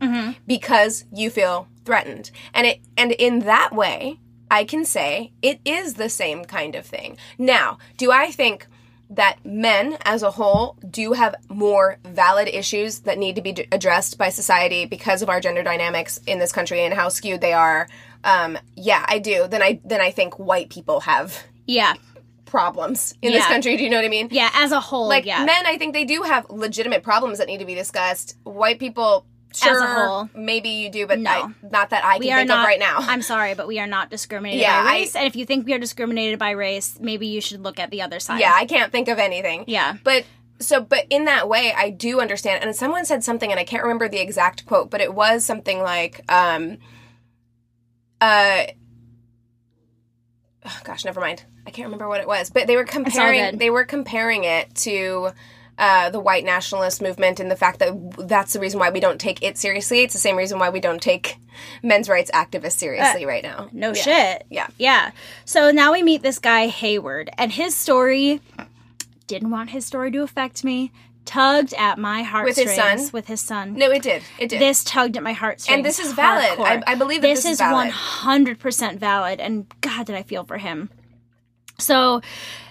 because you feel threatened. And it and in that way i can say it is the same kind of thing. Now do i think that men as a whole do have more valid issues that need to be d- addressed by society because of our gender dynamics in this country and how skewed they are um, yeah i do then i then i think white people have Yeah. problems in this country. Do you know what I mean? Yeah, as a whole, Like yeah. men, I think they do have legitimate problems that need to be discussed. White people, sure, whole. maybe you do, but No. I, not that I can we think not of right now. I'm sorry, but we are not discriminated Yeah, by I- race. and if you think we are discriminated by race, maybe you should look at the other side. yeah, I can't think of anything. Yeah. But so, but in that way, I do understand. And someone said something, and I can't remember the exact quote, but it was something like, um, uh, oh, gosh, never mind. I can't remember what it was, but they were comparing. They were comparing it to. Uh, the white nationalist movement and the fact that that's the reason why we don't take it seriously. It's the same reason why we don't take men's rights activists seriously right now. No Yeah. shit. Yeah. Yeah. So now we meet this guy, Hayward, and his story didn't want his story to affect me. Tugged at my With heartstrings. his son? With his son. No, it did. It did. This tugged at my heartstrings. And this is valid. I- I believe that this, is valid. this is one hundred percent valid. And God, did I feel for him. So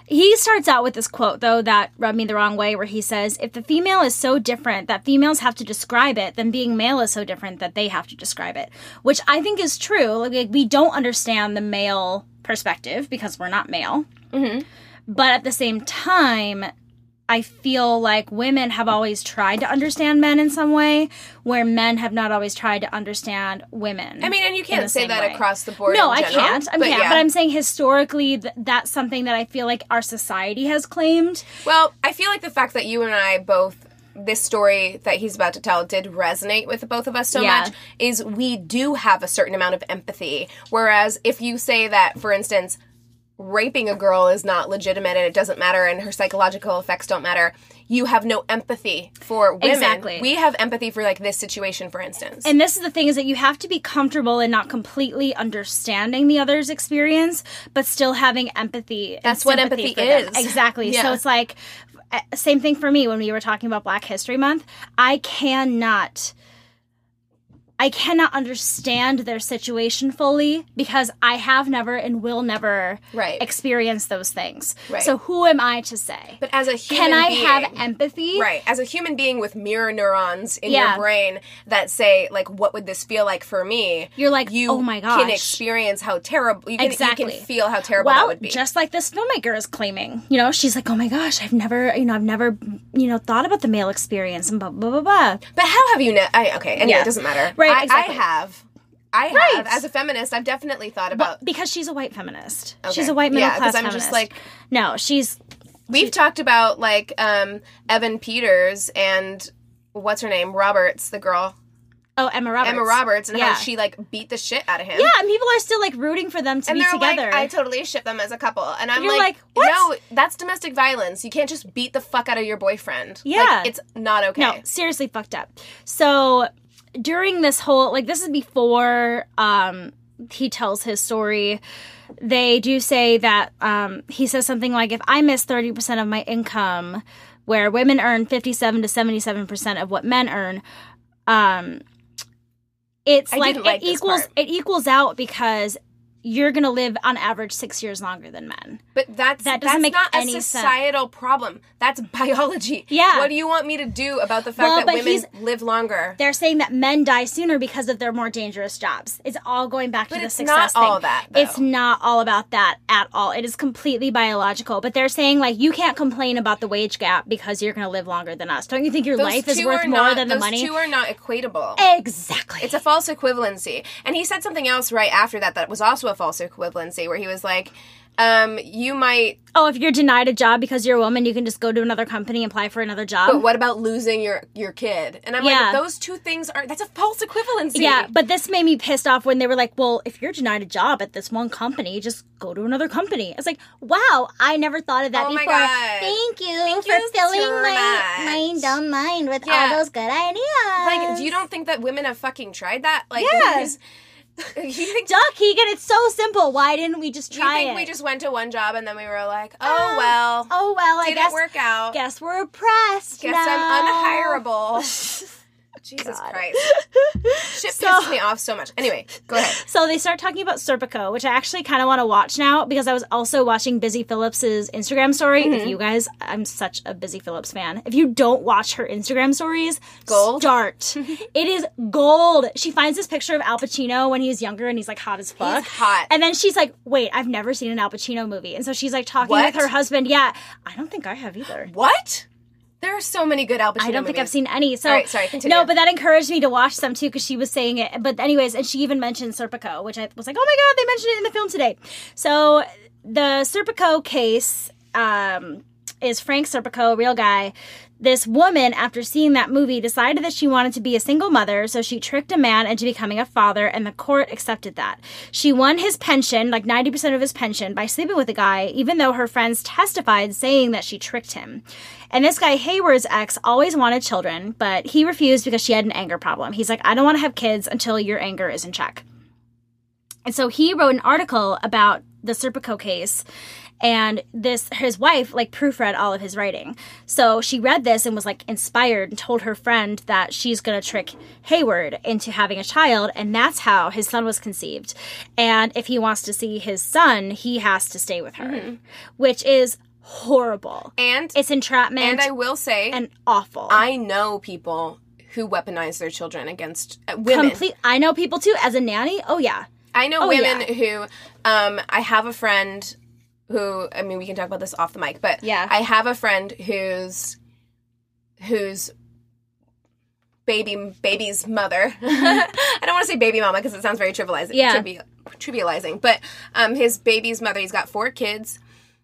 he starts out with this quote, though, that rubbed me the wrong way, where he says, If the female is so different that females have to describe it, then being male is so different that they have to describe it. Which I think is true. Like, we don't understand the male perspective because we're not male. Mm-hmm. But at the same time, I feel like women have always tried to understand men in some way, where men have not always tried to understand women. I mean, and you can't say that way. across the board. No, in I general, can't. I but can't. yeah. But I'm saying historically, th- that's something that I feel like our society has claimed. Well, I feel like the fact that you and I both this story that he's about to tell did resonate with both of us so Yeah. much is we do have a certain amount of empathy. Whereas if you say that, for instance, raping a girl is not legitimate and it doesn't matter and her psychological effects don't matter, you have no empathy for women. Exactly. We have empathy for like this situation, for instance. And this is the thing is that you have to be comfortable in not completely understanding the other's experience, but still having empathy. That's what empathy for them. is. Exactly. So it's like uh, same thing for me when we were talking about Black History Month. I cannot I cannot understand their situation fully because I have never and will never Right. experience those things. Right. So who am I to say? but as a human Can I being, have empathy? Right. As a human being with mirror neurons in Yeah. your brain that say, like, what would this feel like for me? You're like, you oh my gosh, can experience how terrible you can, Exactly. you can feel how terrible that would be. just like this filmmaker is claiming, you know, she's like, "Oh my gosh, I've never, you know, I've never, you know, thought about the male experience and blah blah blah blah." but how have you ne- I okay, anyway, Yeah. it doesn't matter. Right, I, exactly. I have. I have. Right. As a feminist, I've definitely thought about Because she's a white feminist. Okay. She's a white middle Yeah, class I'm feminist. just like- no, she's we've talked about like um Evan Peters and what's her name? Roberts, the girl. oh Emma Roberts. Emma Roberts and yeah. how she like beat the shit out of him. yeah, and people are still like rooting for them to and be they're together. like, I totally ship them as a couple, and I'm like, like, what? no, that's domestic violence. You can't just beat the fuck out of your boyfriend. Yeah. like, it's not okay. No, seriously fucked up. So during this whole like this is before um he tells his story. They do say that um he says something like if I miss 30% of my income where women earn 57 to 77% of what men earn um it's I like it equals part. it equals out because you're going to live on average 6 years longer than men. But that's That doesn't that's make not any a sense. societal problem. That's biology. Yeah. What do you want me to do about the fact Well, that women live longer? they're saying that men die sooner because of their more dangerous jobs. It's all going back But to the it's success not all thing. that. It's not all about that at all. It is completely biological. But they're saying like you can't complain about the wage gap because you're going to live longer than us. Don't you think your Those life is worth more not- than the money? two are not equatable. exactly. It's a false equivalency. And he said something else right after that that was also a false equivalency, where he was like, um, you might oh, if you're denied a job because you're a woman, you can just go to another company and apply for another job. but what about losing your your kid? And I'm Yeah. like, those two things are that's a false equivalency. Yeah, but this made me pissed off when they were like, "Well, if you're denied a job at this one company, just go to another company." It's like, "Wow, I never thought of that Oh before." Thank you Thank you for you filling my much. my dumb mind with Yeah. all those good ideas. Like, do you don't think that women have fucking tried that? Like, Yeah. you think Duh, Keegan, it's so simple. Why didn't we just you try think it? we just went to one job and then we were like, oh Uh, well, oh well, I didn't guess work out. guess we're oppressed. Guess now. I'm unhireable. Jesus God. Christ. Shit So- pisses me off so much. Anyway, go ahead. So they start talking about Serpico, which I actually kind of want to watch now because I was also watching Busy Philipps's Instagram story. Mm-hmm. If you guys, I'm such a Busy Philipps fan. If you don't watch her Instagram stories, Gold. Start. it is gold. She finds this picture of Al Pacino when he's younger and he's like hot as fuck. hot. And then she's like, "Wait, I've never seen an Al Pacino movie." And so she's like talking What? with her husband. Yeah, I don't think I have either. What? There are so many good Al Pacino I don't think I've seen any. So All right, sorry, continue. no, but that encouraged me to watch them too because she was saying it. But anyways, and she even mentioned Serpico, which I was like, oh my god, they mentioned it in the film today. So the Serpico case um, is Frank Serpico, real guy. This woman, after seeing that movie, decided that she wanted to be a single mother, so she tricked a man into becoming a father, and the court accepted that. She won his pension, like 90% of his pension, by sleeping with a guy, even though her friends testified saying that she tricked him. And this guy, Hayward's ex, always wanted children, but he refused because she had an anger problem. He's like, I don't want to have kids until your anger is in check. And so he wrote an article about the Serpico case and this his wife like proofread all of his writing. So she read this and was like inspired and told her friend that she's going to trick Hayward into having a child and that's how his son was conceived. And if he wants to see his son, he has to stay with her, which is horrible. and It's entrapment and I will say, and awful. I know people who weaponize their children against uh, women. Complete I know people too as a nanny. Oh yeah. I know Oh, women yeah. who, um, I have a friend who, I mean, we can talk about this off the mic, but Yeah. I have a friend whose, whose baby baby's mother. I don't want to say baby mama because it sounds very trivializing. Yeah. trivi- trivializing, but um, his baby's mother. He's got four kids.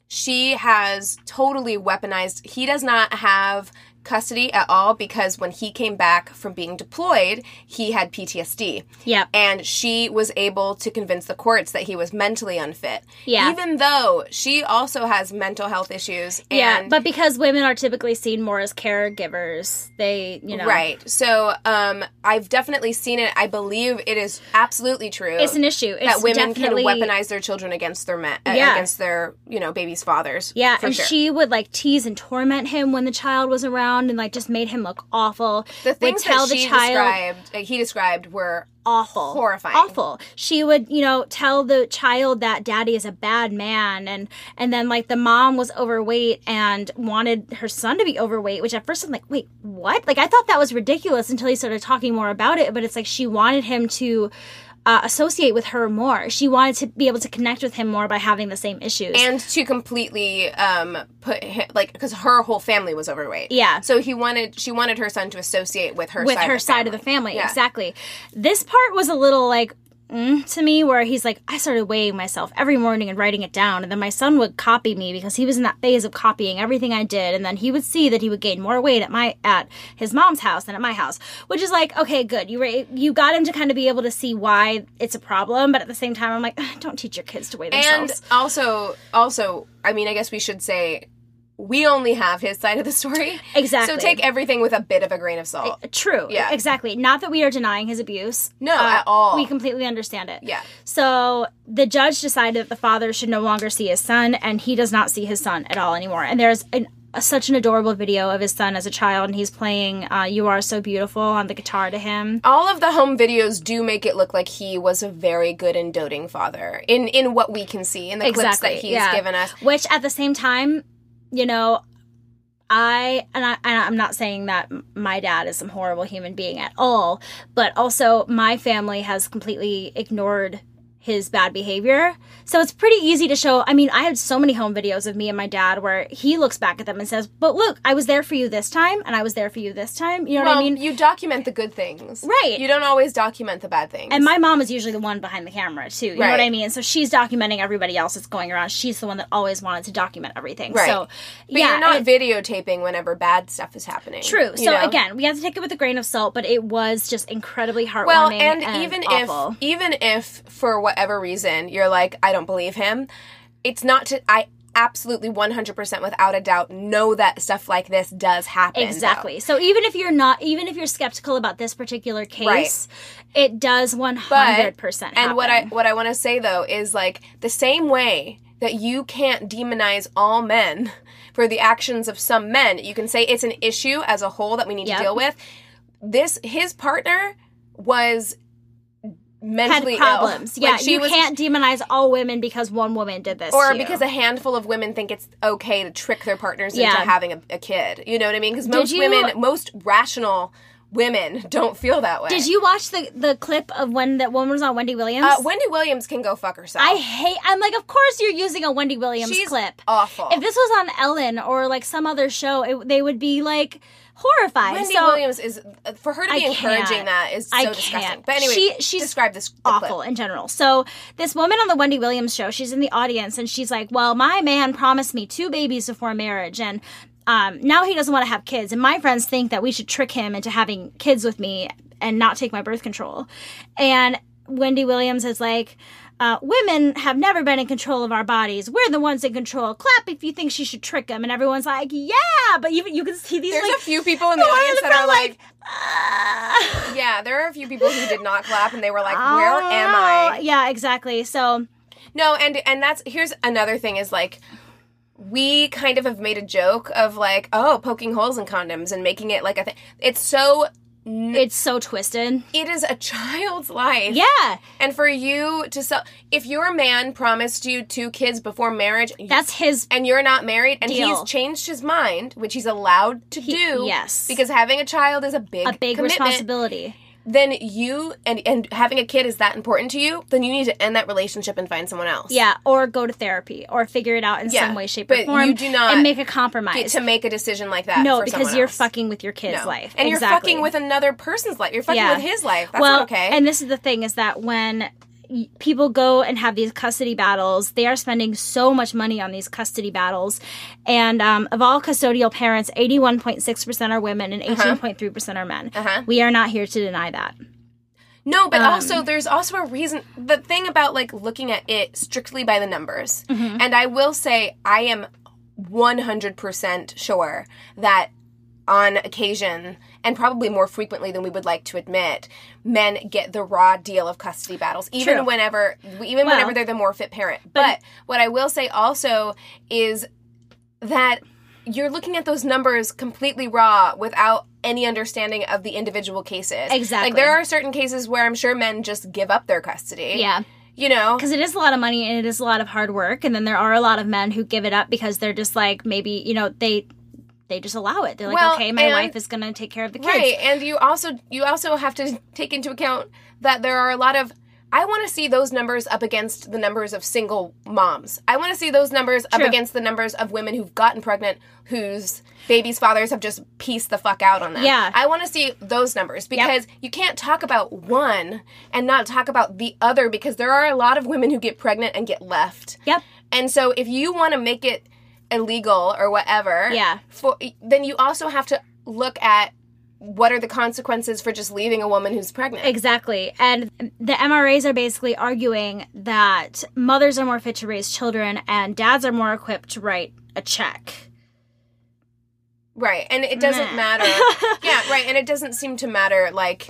She has totally weaponized. He does not have custody at all because when he came back from being deployed, he had PTSD. Yep. And she was able to convince the courts that he was mentally unfit. Yeah. Even though she also has mental health issues. And yeah, but because women are typically seen more as caregivers, they, you know, Right. So um, I've definitely seen it. I believe it is absolutely true. It's an issue. It's that women definitely, can weaponize their children against their men, uh, Yeah. against their you know baby's fathers. Yeah, and sure. she would like tease and torment him when the child was around, and like just made him look awful. the would things tell that the she child described, uh, he described, were awful, horrifying. awful. She would, you know, tell the child that daddy is a bad man, and and then like the mom was overweight and wanted her son to be overweight, which at first I'm like, wait, what? Like I thought that was ridiculous until he started talking more about it. But it's like she wanted him to. Uh, associate with her more. She wanted to be able to connect with him more by having the same issues. and to completely um put him, like because her whole family was overweight. Yeah. So he wanted she wanted her son to associate with her with side her of the side of the family. Yeah. Exactly. This part was a little like mm, to me, where he's like, I started weighing myself every morning and writing it down, and then my son would copy me because he was in that phase of copying everything I did, and then he would see that he would gain more weight at my at his mom's house than at my house, which is like, okay, good. You ra- you got him to kind of be able to see why it's a problem, but at the same time, I'm like, don't teach your kids to weigh themselves. And also, also, I mean, I guess we should say we only have his side of the story. Exactly. So take everything with a bit of a grain of salt. True. Yeah. Exactly. Not that we are denying his abuse. No, at all. We completely understand it. Yeah. So the judge decided that the father should no longer see his son, and he does not see his son at all anymore. And there's an, a, such an adorable video of his son as a child, and he's playing uh, "You Are So Beautiful" on the guitar to him. All of the home videos do make it look like he was a very good and doting father in in what we can see in the clips that he's yeah. given us. Which at the same time, you know, I and I and I'm not saying that my dad is some horrible human being at all, but also my family has completely ignored his bad behavior. So it's pretty easy to show. I mean, I had so many home videos of me and my dad where he looks back at them and says, "But look, I was there for you this time and I was there for you this time." You know Well, what I mean? you document the good things, Right. You don't always document the bad things. And my mom is usually the one behind the camera too. You know what I mean? So she's documenting everybody else that's going around. She's the one that always wanted to document everything. Right. So but yeah, you're not it- videotaping whenever bad stuff is happening. True. So know? again, we have to take it with a grain of salt, but it was just incredibly heartwarming. well, and, and even awful. if even if for whatever reason you're like, I don't believe him, it's not to I absolutely 100% without a doubt know that stuff like this does happen. though. exactly. So even if you're not, even if you're skeptical about this particular case, it does one hundred percent. And what I what I want to say though is like the same way that you can't demonize all men for the actions of some men, you can say it's an issue as a whole that we need Yep. to deal with. this his partner was mentally problems. ill. Yeah, Like, you was can't demonize all women because one woman did this. or because a handful of women think it's okay to trick their partners Yeah. into having a, a kid. You know what I mean? Because most you- women, most rational women, don't feel that way. Did you watch the the clip of when that woman was on Wendy Williams? Uh, Wendy Williams can go fuck herself. I hate. I'm like, of course you're using a Wendy Williams She's clip. awful. If this was on Ellen or like some other show, it, they would be like horrified. Wendy so Williams is for her to be encouraging that is so I disgusting. can't. But anyway, She- she's describe this awful clip. in general. So this woman on the Wendy Williams show, she's in the audience and she's like, "Well, my man promised me two babies before marriage and um, now he doesn't want to have kids and my friends think that we should trick him into having kids with me and not take my birth control." And Wendy Williams is like, uh, women have never been in control of our bodies. We're the ones in control. Clap if you think she should trick him. And everyone's like, yeah. But you, you can see these There's like, a few people in the the audience that are front, like, "Ah." yeah, there are a few people who did not clap and they were like, where am Oh, I? Yeah, exactly. So No, and and that's here's another thing is like we kind of have made a joke of like, oh, poking holes in condoms and making it like a thing. It's so it's so twisted. it is a child's life. Yeah, And for you to sell if your man promised you two kids before marriage that's his. and you're not married and Deal. he's changed his mind, which he's allowed to do. yes. Because having a child is a big A big commitment, responsibility. Then you and and having a kid is that important to you, then you need to end that relationship and find someone else. Yeah, or go to therapy, or figure it out in Yeah, some way, shape, or form. you do not and make a compromise. to make a decision like that. no, because you're else. fucking with your kid's No. life, and you're fucking with another person's life. You're fucking Yeah. with his life. That's well, okay. and this is the thing: is that when people go and have these custody battles, they are spending so much money on these custody battles. And um, of all custodial parents, 81.6% are women and 18.3% are men. Uh-huh. We are not here to deny that. No, but Um, also there's also a reason. The thing about like looking at it strictly by the numbers, Mm-hmm. and I will say I am 100% sure that on occasion, and probably more frequently than we would like to admit, men get the raw deal of custody battles, even True. whenever, even Well, whenever they're the more fit parent. But what I will say also is that you're looking at those numbers completely raw without any understanding of the individual cases. Exactly. Like there are certain cases where I'm sure men just give up their custody. Yeah. You know? because it is a lot of money and it is a lot of hard work and then there are a lot of men who give it up because they're just like maybe you know they they just allow it they're like Well, okay my and- wife is gonna take care of the kids Right. And you also you also have to take into account that there are a lot of I want to see those numbers up against the numbers of single moms. I want to see those numbers up against the numbers of women who've gotten pregnant whose babies' fathers have just pieced the fuck out on them. Yeah. I want to see those numbers because you can't talk about one and not talk about the other because there are a lot of women who get pregnant and get left. yep And so if you want to make it illegal or whatever, Yeah. for then you also have to look at what are the consequences for just leaving a woman who's pregnant. exactly and the mras are basically arguing that mothers are more fit to raise children and dads are more equipped to write a check Right. And it doesn't matter. yeah, right. And it doesn't seem to matter like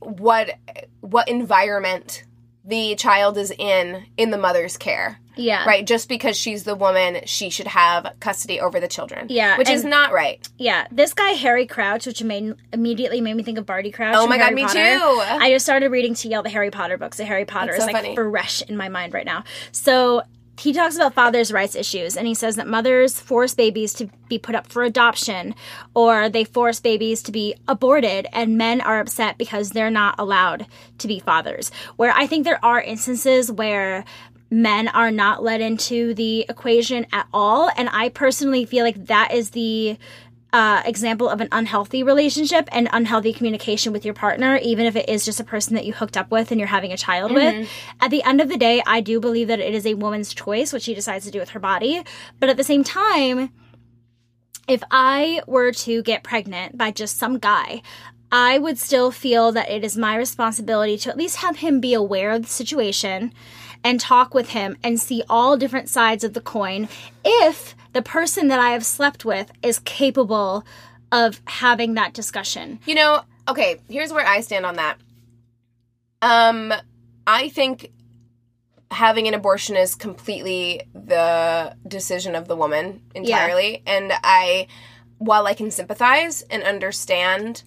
what what environment the child is in in the mother's care. Yeah Right, just because she's the woman, she should have custody over the children. Yeah, which is not right. Yeah, this guy Harry Crouch, which made immediately made me think of Barty Crouch. Oh my God, Harry me Potter. too. I just started reading TL the Harry Potter books. The Harry Potter That's is so like funny. fresh in my mind right now. So he talks about fathers' rights issues, and he says that mothers force babies to be put up for adoption, or they force babies to be aborted, and men are upset because they're not allowed to be fathers. Where I think there are instances where men are not let into the equation at all. And I personally feel like that is the uh, example of an unhealthy relationship and unhealthy communication with your partner, even if it is just a person that you hooked up with and you're having a child with. At the end of the day, I do believe that it is a woman's choice what she decides to do with her body. But at the same time, if I were to get pregnant by just some guy, I would still feel that it is my responsibility to at least have him be aware of the situation and talk with him and see all different sides of the coin if the person that I have slept with is capable of having that discussion. You know, okay, here's where I stand on that. Um, I think having an abortion is completely the decision of the woman entirely. And I, while I can sympathize and understand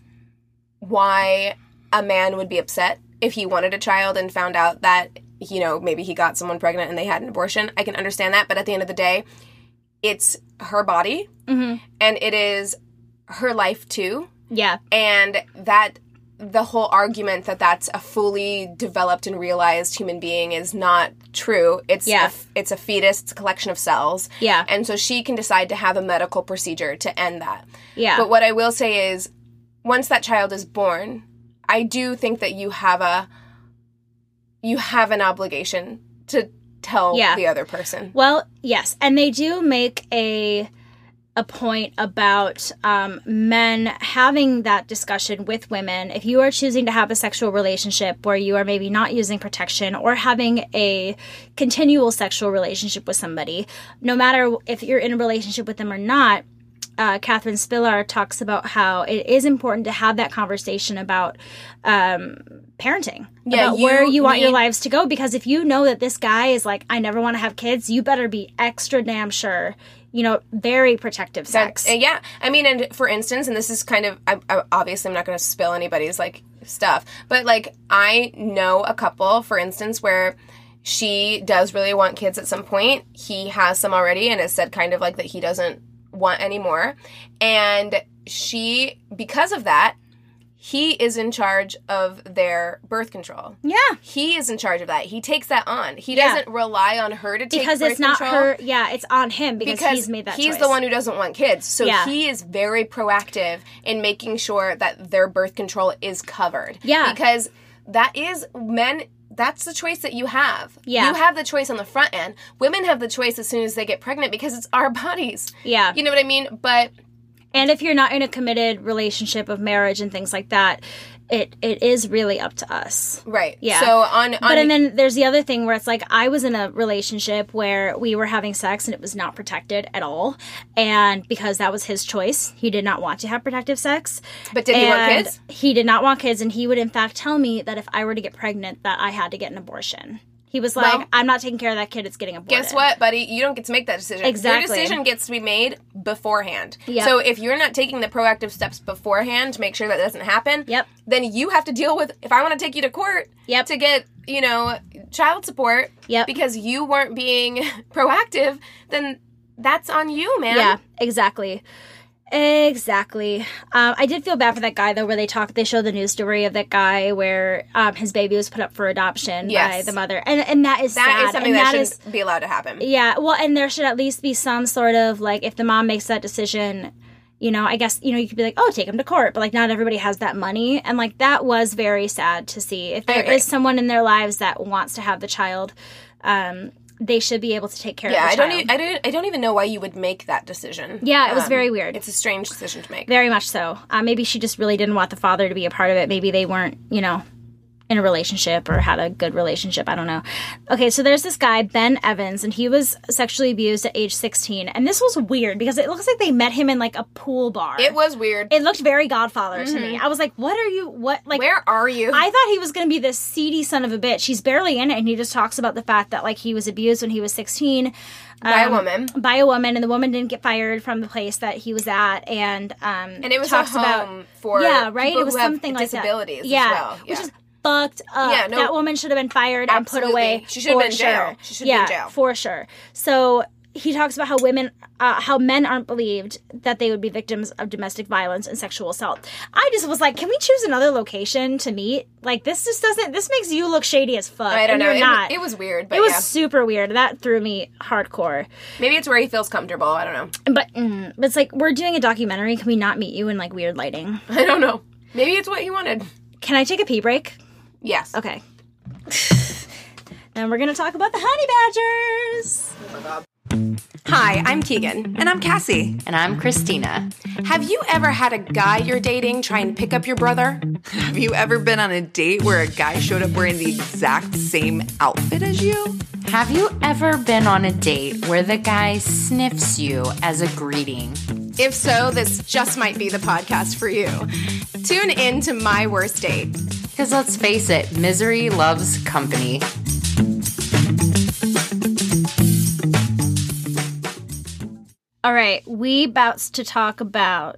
why a man would be upset if he wanted a child and found out that you know maybe he got someone pregnant and they had an abortion. I can understand that, but at the end of the day, it's her body Mhm. and it is her life too Yeah. and that the whole argument that that's a fully developed and realized human being is not true it's Yeah. a, it's a fetus it's a collection of cells Yeah. and so she can decide to have a medical procedure to end that Yeah. but what i will say is once that child is born i do think that you have a you have an obligation to tell Yeah. the other person Well, yes, and they do make a a point about um, men having that discussion with women. If you are choosing to have a sexual relationship where you are maybe not using protection or having a continual sexual relationship with somebody, no matter if you're in a relationship with them or not, uh, Katherine Spillar talks about how it is important to have that conversation about um, parenting. Yeah, about where you you want your lives to go. Because if you know that this guy is like, I never want to have kids, you better be extra damn sure. You know, very protective sex. That- uh, yeah, I mean, and for instance, and this is kind of I, I, obviously I'm not going to spill anybody's like stuff, but like I know a couple, for instance, where she does really want kids at some point. He has some already, and has said kind of like that he doesn't want any more, and she because of that. He is in charge of their birth control. yeah, He is in charge of that. He takes that on. He Yeah. doesn't rely on her to take because it's not control her. Yeah, it's on him because, because he's made that. Choice. He's choice. the one who doesn't want kids. So Yeah. he is very proactive in making sure that their birth control is covered. Yeah. Because that is men that's the choice that you have. Yeah. You have the choice on the front end. Women have the choice as soon as they get pregnant because it's our bodies. Yeah. You know what I mean? But And if you're not in a committed relationship of marriage and things like that, it it is really up to us. right. Yeah. So on on But and then there's the other thing where it's like I was in a relationship where we were having sex and it was not protected at all, and because that was his choice, he did not want to have protective sex. But did he want kids? He did not want kids, and he would in fact tell me that if I were to get pregnant, that I had to get an abortion. He was like, Well- "I'm not taking care of that kid; it's getting aborted." Guess what, buddy? You don't get to make that decision. Exactly. Your decision gets to be made beforehand. Yep. So if you're not taking the proactive steps beforehand to make sure that doesn't happen, Yep. then you have to deal with if I want to take you to court Yep. to get, you know, child support Yep. because you weren't being proactive, then that's on you, man. Yeah, exactly. Exactly. Um, I did feel bad for that guy though, where they talk, they show the news story of that guy where um, his baby was put up for adoption by the mother, and and that is That sad. is something and that, that shouldn't be allowed to happen. yeah. Well, and there should at least be some sort of like if the mom makes that decision. You know, I guess you know you could be like, "Oh, take him to court," but like not everybody has that money, and like that was very sad to see. If there is someone in their lives that wants to have the child, um, they should be able to take care Yeah, of I the don't, child. e- I don't, I don't even know why you would make that decision. Yeah, it was Um, very weird. It's a strange decision to make. Very much so. Uh, maybe she just really didn't want the father to be a part of it. Maybe they weren't, you know, in a relationship or had a good relationship. I don't know. Okay, so there's this guy, Ben Evans, and he was sexually abused at age 16. And this was weird because it looks like they met him in like a pool bar. It was weird. It looked very Godfather to me. I was like, what are you, what, like, Where are you? I thought he was going to be this seedy son of a bitch. He's barely in it, and he just talks about the fact that like he was abused when he was 16 by a um, woman. by a woman, and the woman didn't get fired from the place that he was at, and um, And it was talks about for yeah, right. It was something like that. disabilities as Yeah, well. which Yeah. is fucked up. Yeah, no- that woman should have been fired and put away. She should have been in jail. sure. She should be yeah, in jail. for sure. So he talks about how women, uh, how men aren't believed that they would be victims of domestic violence and sexual assault. I just was like, can we choose another location to meet? Like this just doesn't. This makes you look shady as fuck. I don't and know. You're It, not. it was weird, but It was yeah. super weird. That threw me hardcore. Maybe it's where he feels comfortable. I don't know. But, mm, but it's like we're doing a documentary. Can we not meet you in like weird lighting? I don't know. Maybe it's what he wanted. Can I take a pee break? Yes. Okay. then we're gonna talk about the honey badgers. Hi, I'm Keegan. And I'm Cassie. And I'm Christina. Have you ever had a guy you're dating try and pick up your brother? Have you ever been on a date where a guy showed up wearing the exact same outfit as you? Have you ever been on a date where the guy sniffs you as a greeting? If so, this just might be the podcast for you. Tune in to My Worst Date. Because let's face it, misery loves company. All right, we about to talk about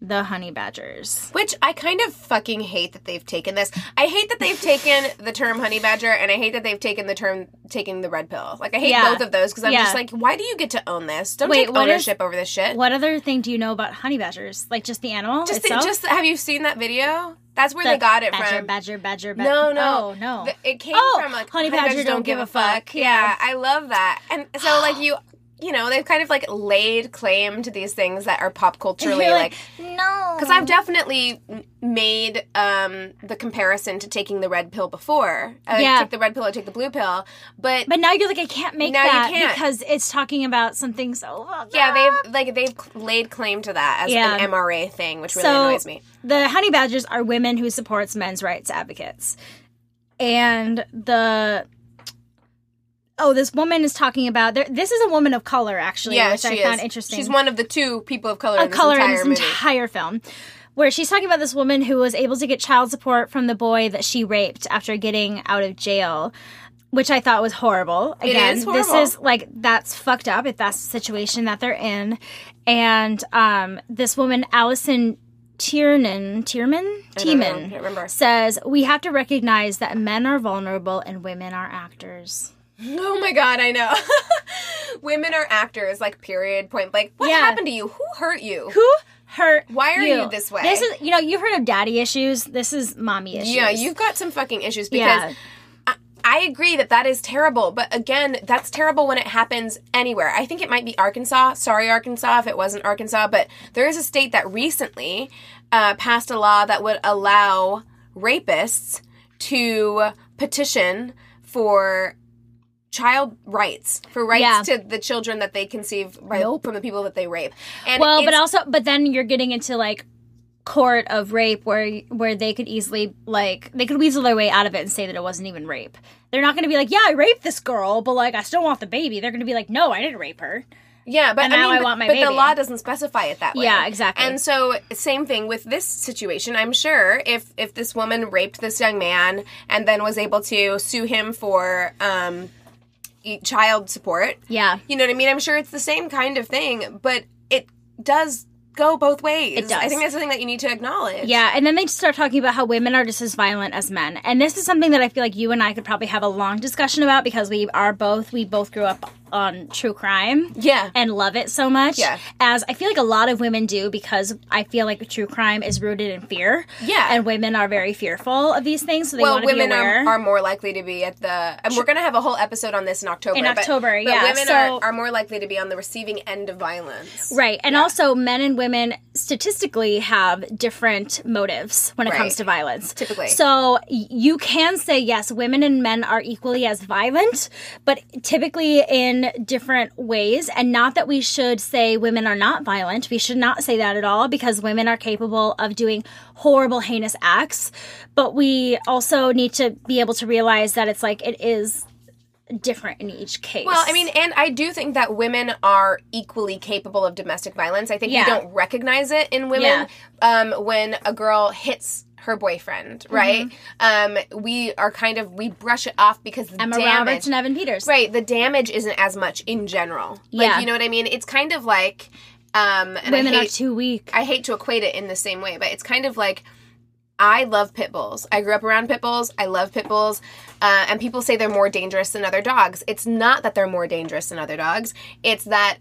the honey badgers. Which I kind of fucking hate that they've taken this. I hate that they've taken the term honey badger, and I hate that they've taken the term taking the red pill. Like I hate Yeah. both of those because I'm Yeah. just like, why do you get to own this? Don't Wait, take what is- ownership over this shit. What other thing do you know about honey badgers? Like just the animal Just, the, itself? just have you seen that video? That's where The they got it badger, from. Badger, badger, badger. No, no, Oh, no. The- it came Oh, from like honey badger don't give a fuck. Yeah. Yeah. I love that. And so like you, you know, they've kind of like laid claim to these things that are pop culturally You're like no. Because I've definitely made um, the comparison to taking the red pill before. Uh, Yeah. Take the red pill or take the blue pill. But, But now you're like, I can't make that can't. because it's talking about something so. fucked yeah, they've like they've laid claim to that as Yeah. an MRA thing, which really so annoys me. the honey badgers are women who supports men's rights advocates and the oh this woman is talking about there this is a woman of color actually Yeah, which i is. found interesting She's one of the two people of color of in this color entire in this entire film where she's talking about this woman who was able to get child support from the boy that she raped after getting out of jail which I thought was horrible. It Again, is this is like that's fucked up if that's the situation that they're in. And um, this woman, Allison Tiernan, Tierman, I don't know. I Tiemann, says we have to recognize that men are vulnerable and women are actors. Oh my god, I know. Women are actors, like period, point blank. What Yeah. happened to you? Who hurt you? Who hurt? Why are you this way? This is, you know, you've heard of daddy issues. This is mommy issues. Yeah, you've got some fucking issues because Yeah. I, I agree that that is terrible. But again, that's terrible when it happens anywhere. I think it might be Arkansas. Sorry, Arkansas, if it wasn't Arkansas. But there is a state that recently uh, passed a law that would allow rapists to petition for child rights for rights Yeah. to the children that they conceive by, Nope. from the people that they rape and well, but also, but then you're getting into like court of rape where where they could easily like they could weasel their way out of it and say that it wasn't even rape. They're not going to be like, yeah, I raped this girl, but like I still want the baby. They're going to be like, no, I didn't rape her. Yeah, but And I now mean, I but- want my but the law doesn't specify it that way. Yeah, exactly. And so, same thing with this situation. I'm sure if if this woman raped this young man and then was able to sue him for um, child support, Yeah. you know what I mean. I'm sure it's the same kind of thing, but it does go both ways. It does. I think that's the thing that you need to acknowledge. Yeah, and then they start talking about how women are just as violent as men. And this is something that I feel like you and I could probably have a long discussion about because we are both we both grew up on true crime. Yeah. And love it so much. Yeah. As I feel like a lot of women do because I feel like true crime is rooted in fear. Yeah. And women are very fearful of these things, so they well, want to be women are, are more likely to be at the, and we're going to have a whole episode on this in October. In October, but yeah, women so- are, are more likely to be on the receiving end of violence. Right. And also, men and women statistically have different motives when it Right. comes to violence. Typically. So you can say, yes, women and men are equally as violent, but typically in different ways. And not that we should say women are not violent. We should not say that at all because women are capable of doing horrible, heinous acts. But we also need to be able to realize that it's like it is different in each case. Well, I mean, and I do think that women are equally capable of domestic violence. I think Yeah. we don't recognize it in women um, when a girl hits her boyfriend, Mm-hmm. right? Um, we are kind of we brush it off because the Emma damage, Roberts and Evan Peters. right? The damage isn't as much in general. Like, Yeah. you know what I mean? It's kind of like um, and Women I are hate, too weak. I hate to equate it in the same way, but it's kind of like I love pit bulls. I grew up around pit bulls. I love pit bulls. Uh, and people say they're more dangerous than other dogs. It's not that they're more dangerous than other dogs. It's that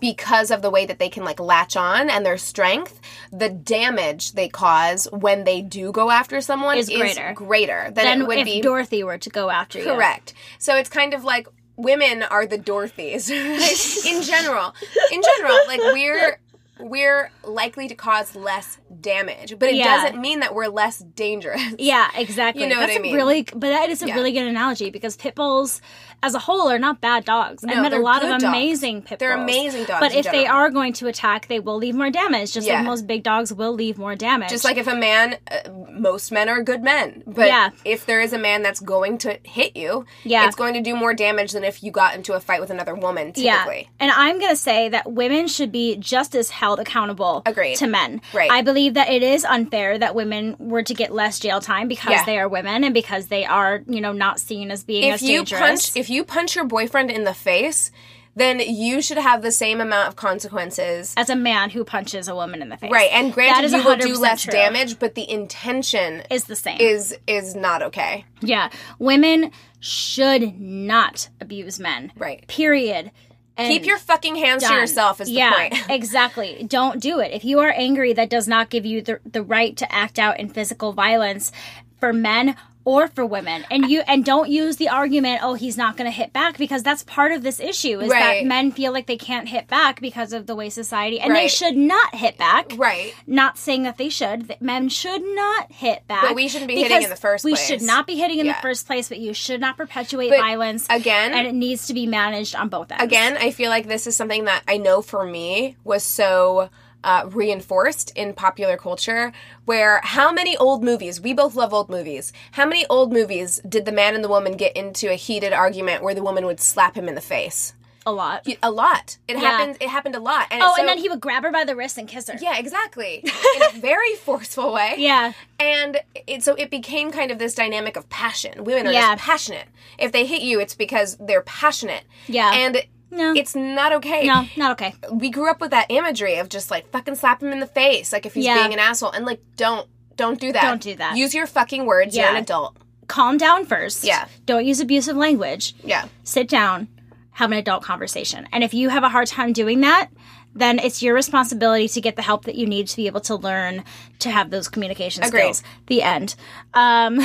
because of the way that they can like latch on and their strength, the damage they cause when they do go after someone Is is greater. greater, than Then it would if be. Dorothy were to go after you. Correct. So it's kind of like women are the Dorothys in general. In general, like we're we're likely to cause less damage, but it Yeah. doesn't mean that we're less dangerous. Yeah, exactly. You know what That's I a mean? Really, but that is a Yeah. really good analogy because pit bulls, as a whole, are not bad dogs. I No, met a lot of good dogs. amazing pit bulls. They're amazing dogs But if they are going to attack, they will leave more damage. Just Yeah. like most big dogs will leave more damage. Just like if a man, uh, most men are good men, but Yeah. if there is a man that's going to hit you, Yeah. it's going to do more damage than if you got into a fight with another woman. Typically, Yeah. And I'm going to say that women should be just as held accountable Agreed. to men. Right. I believe that it is unfair that women were to get less jail time because Yeah. they are women and because they are, you know, not seen as being if as dangerous. punch if you punch your boyfriend in the face then you should have the same amount of consequences. As a man who punches a woman in the face. Right, and granted, you will do less true. damage, but the intention Is the same. is is not okay. Yeah. Women should not abuse men. Right. Period. And Keep your fucking hands to yourself. Is the yeah, point. exactly. Don't do it. If you are angry, that does not give you the, the right to act out in physical violence for men or for women. And you and don't use the argument, oh, he's not going to hit back because that's part of this issue is Right. that men feel like they can't hit back because of the way society and they should not hit back. Right. Not saying that they should. That men should not hit back. But we shouldn't be hitting in the first We place. should not be hitting in Yeah. the first place, but you should not perpetuate But violence. again- and it needs to be managed on both ends. Again, I feel like this is something that I know for me was so uh, reinforced in popular culture. Where how many old movies? We both love old movies. How many old movies did the man and the woman get into a heated argument where the woman would slap him in the face? a lot. A lot. It Yeah. happened. It happened a lot. And Oh, so- and then he would grab her by the wrist and kiss her. Yeah, exactly. in a very forceful way. Yeah. And it, so it became kind of this dynamic of passion. Women are Yeah. just passionate. If they hit you, it's because they're passionate. Yeah. And No. it's not okay. No, not okay. We grew up with that imagery of just like fucking slap him in the face, like if he's Yeah. being an asshole. And like, don't don't do that. Don't do that. Use your fucking words. You're Yeah. an adult. Calm down first. Yeah. Don't use abusive language. Yeah. Sit down, have an adult conversation. And if you have a hard time doing that, then it's your responsibility to get the help that you need to be able to learn to have those communication Agreed. skills. The end. Um,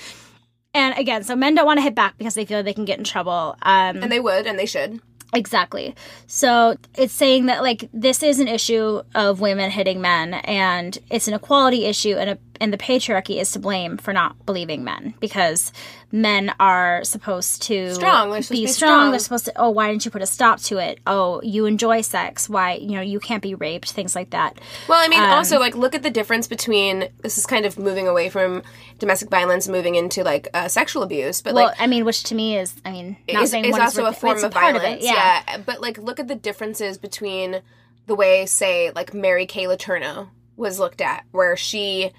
and again, so men don't want to hit back because they feel they can get in trouble. Um, And they would, and they should. Exactly. So it's saying that like this is an issue of women hitting men, and it's an equality issue, and a, and the patriarchy is to blame for not believing men because men are supposed to Strong. Supposed be, to be strong. strong. They're supposed to. Oh, why didn't you put a stop to it? Oh, you enjoy sex. Why you know you can't be raped? Things like that. Well, I mean, Um, also like look at the difference between this is kind of moving away from domestic violence, moving into like uh, sexual abuse, but Well, like I mean, which to me is, I mean, not is, saying is also is a form of violence. Of it, yeah. but like look at the differences between the way, say, like Mary Kay Letourneau was looked at, where she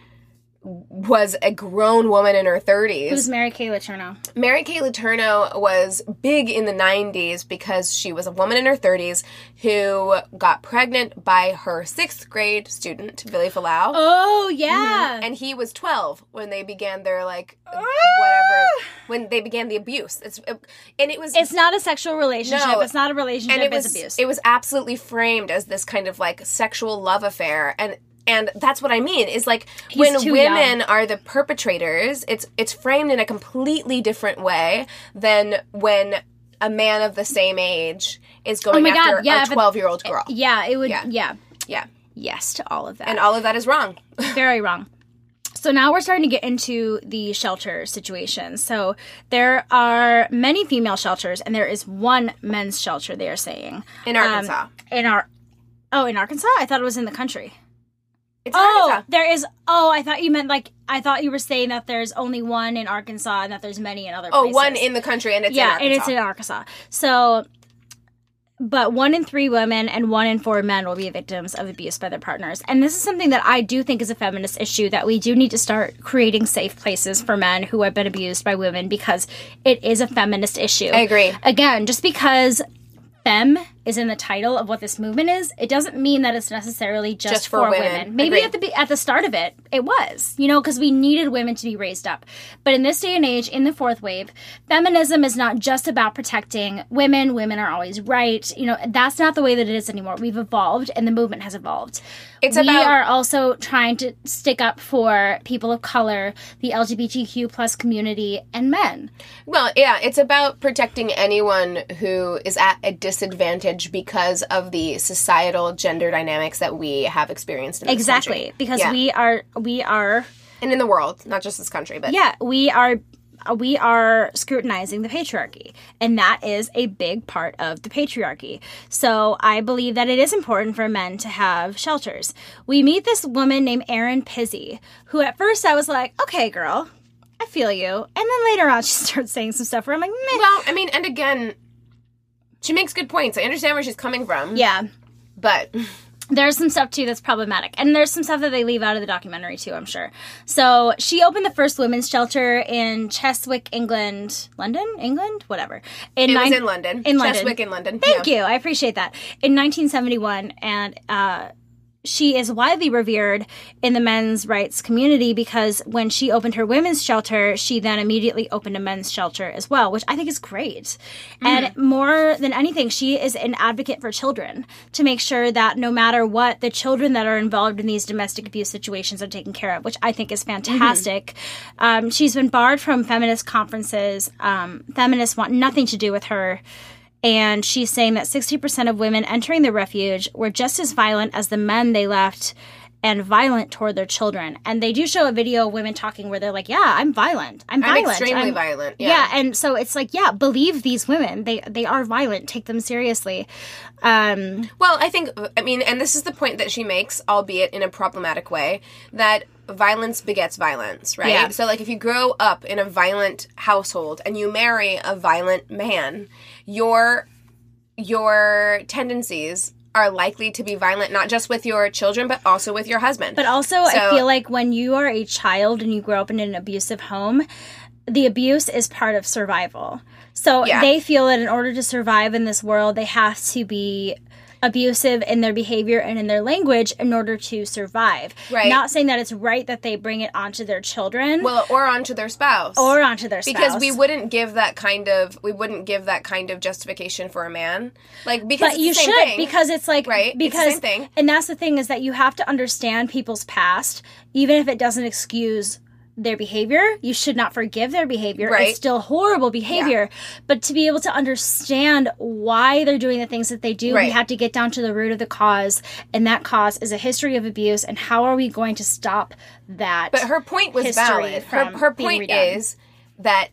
was a grown woman in her 30s. Who's Mary Kay Letourneau? Mary Kay Letourneau was big in the 90s because she was a woman in her 30s who got pregnant by her sixth grade student, Vili Fualaau. Oh yeah. And he was 12 when they began their, like, Ah! whatever, when they began the abuse. It's And it was. It's not a sexual relationship. No. It's not a relationship. and it was abuse. it was absolutely framed as this kind of like sexual love affair and and that's what I mean is like when women young. are the perpetrators it's it's framed in a completely different way than when a man of the same age is going Oh after God, yeah, a 12 year old girl yeah, it would. Yeah. Yeah. yeah Yes to all of that. and all of that is wrong Very wrong. So now we're starting to get into the shelter situation. So there are many female shelters, and there is one men's shelter. They are saying in Arkansas Um, in our. Oh, in Arkansas? I thought it was in the country. It's Oh, Arkansas there is. Oh, I thought you meant like I thought you were saying that there's only one in Arkansas and that there's many in other. oh places. one in the country and it's yeah, and it's in Arkansas. So, but one in three women and one in four men will be victims of abuse by their partners. And this is something that I do think is a feminist issue that we do need to start creating safe places for men who have been abused by women because it is a feminist issue. I agree. Again, just because fem is in the title of what this movement is, it doesn't mean that it's necessarily just, Just for for, women. women. Maybe Agreed. at the be- at the start of it, it was, you know, because we needed women to be raised up. But in this day and age, in the fourth wave, feminism is not just about protecting women. Women are always right. You know, that's not the way that it is anymore. We've evolved, and the movement has evolved. It's we about- are also trying to stick up for people of color, the LGBTQ plus community, and men. Well, yeah, it's about protecting anyone who is at a disadvantage because of the societal gender dynamics that we have experienced in this Exactly, country. because Yeah. we are we are and in the world, not just this country, but yeah we are we are scrutinizing the patriarchy and that is a big part of the patriarchy so i believe that it is important for men to have shelters we meet this woman named erin pizzey who at first i was like okay girl i feel you and then later on she starts saying some stuff where i'm like Meh. well, I mean, and again, she makes good points. I understand where she's coming from, yeah. But there's some stuff too that's problematic. And there's some stuff that they leave out of the documentary too i'm sure. So she opened the first women's shelter in chiswick england. London? England? Whatever. It was in London. in london. Chiswick in London. thank yeah. you. I appreciate that. In 1971 and uh she is widely revered in the men's rights community because when she opened her women's shelter, she then immediately opened a men's shelter as well, which I think is great. And more than anything, she is an advocate for children to make sure that no matter what, the children that are involved in these domestic abuse situations are taken care of, which I think is fantastic. Um, she's been barred from feminist conferences. Um, feminists want nothing to do with her and she's saying that 60% of women entering the refuge were just as violent as the men they left and violent toward their children. And they do show a video of women talking where they're like, "Yeah, I'm violent. I'm I'm violent. extremely I'm- violent. Yeah. Yeah. and so it's like, yeah, believe these women. They they are violent. Take them seriously. Um, Well, I think, I mean, and this is the point that she makes, albeit in a problematic way, that violence begets violence, right? Yeah. So, like, if you grow up in a violent household and you marry a violent man, your your tendencies are likely to be violent, not just with your children, but also with your husband. But also, I feel like when you are a child and you grow up in an abusive home, the abuse is part of survival. So Yeah. they feel that in order to survive in this world, they have to be abusive in their behavior and in their language in order to survive. Right. Not saying that it's right that they bring it onto their children well, or onto their spouse. or onto their spouse. because we wouldn't give that kind of we wouldn't give that kind of justification for a man like because you should thing. because it's like Right? Because same thing. and that's the thing is that you have to understand people's past even if it doesn't excuse their behavior you should not forgive their behavior Right. it's still horrible behavior but to be able to understand why they're doing the things that they do we have to get down to the root of the cause and that cause is a history of abuse and how are we going to stop that But her point was valid. Her her point redone. is that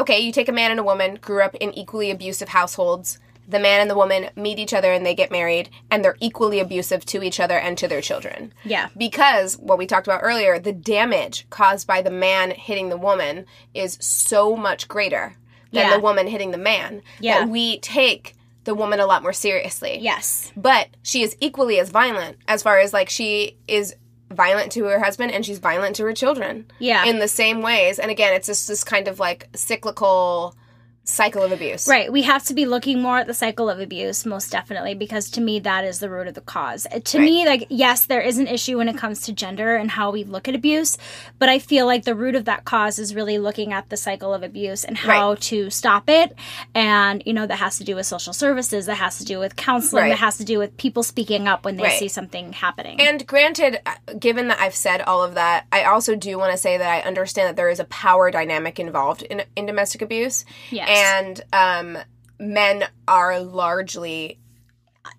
okay, you take a man and a woman, grew up in equally abusive households. The man and the woman meet each other and they get married, and they're equally abusive to each other and to their children. Yeah. Because what we talked about earlier, the damage caused by the man hitting the woman is so much greater than Yeah. the woman hitting the man Yeah. that we take the woman a lot more seriously yes but she is equally as violent as far as like she is violent to her husband and she's violent to her children Yeah. in the same ways and again it's just this kind of like cyclical cycle of abuse Right. We have to be looking more at the cycle of abuse, most definitely, because to me, that is the root of the cause. Uh, To me, like, yes, there is an issue when it comes to gender and how we look at abuse, but I feel like the root of that cause is really looking at the cycle of abuse and how Right. to stop it. And, you know, that has to do with social services, that has to do with counseling, Right. that has to do with people speaking up when they Right. see something happening. and granted uh, given that i've said all of that i also do want to say that i understand that there is a power dynamic involved in, in domestic abuse Yes. And um men are largely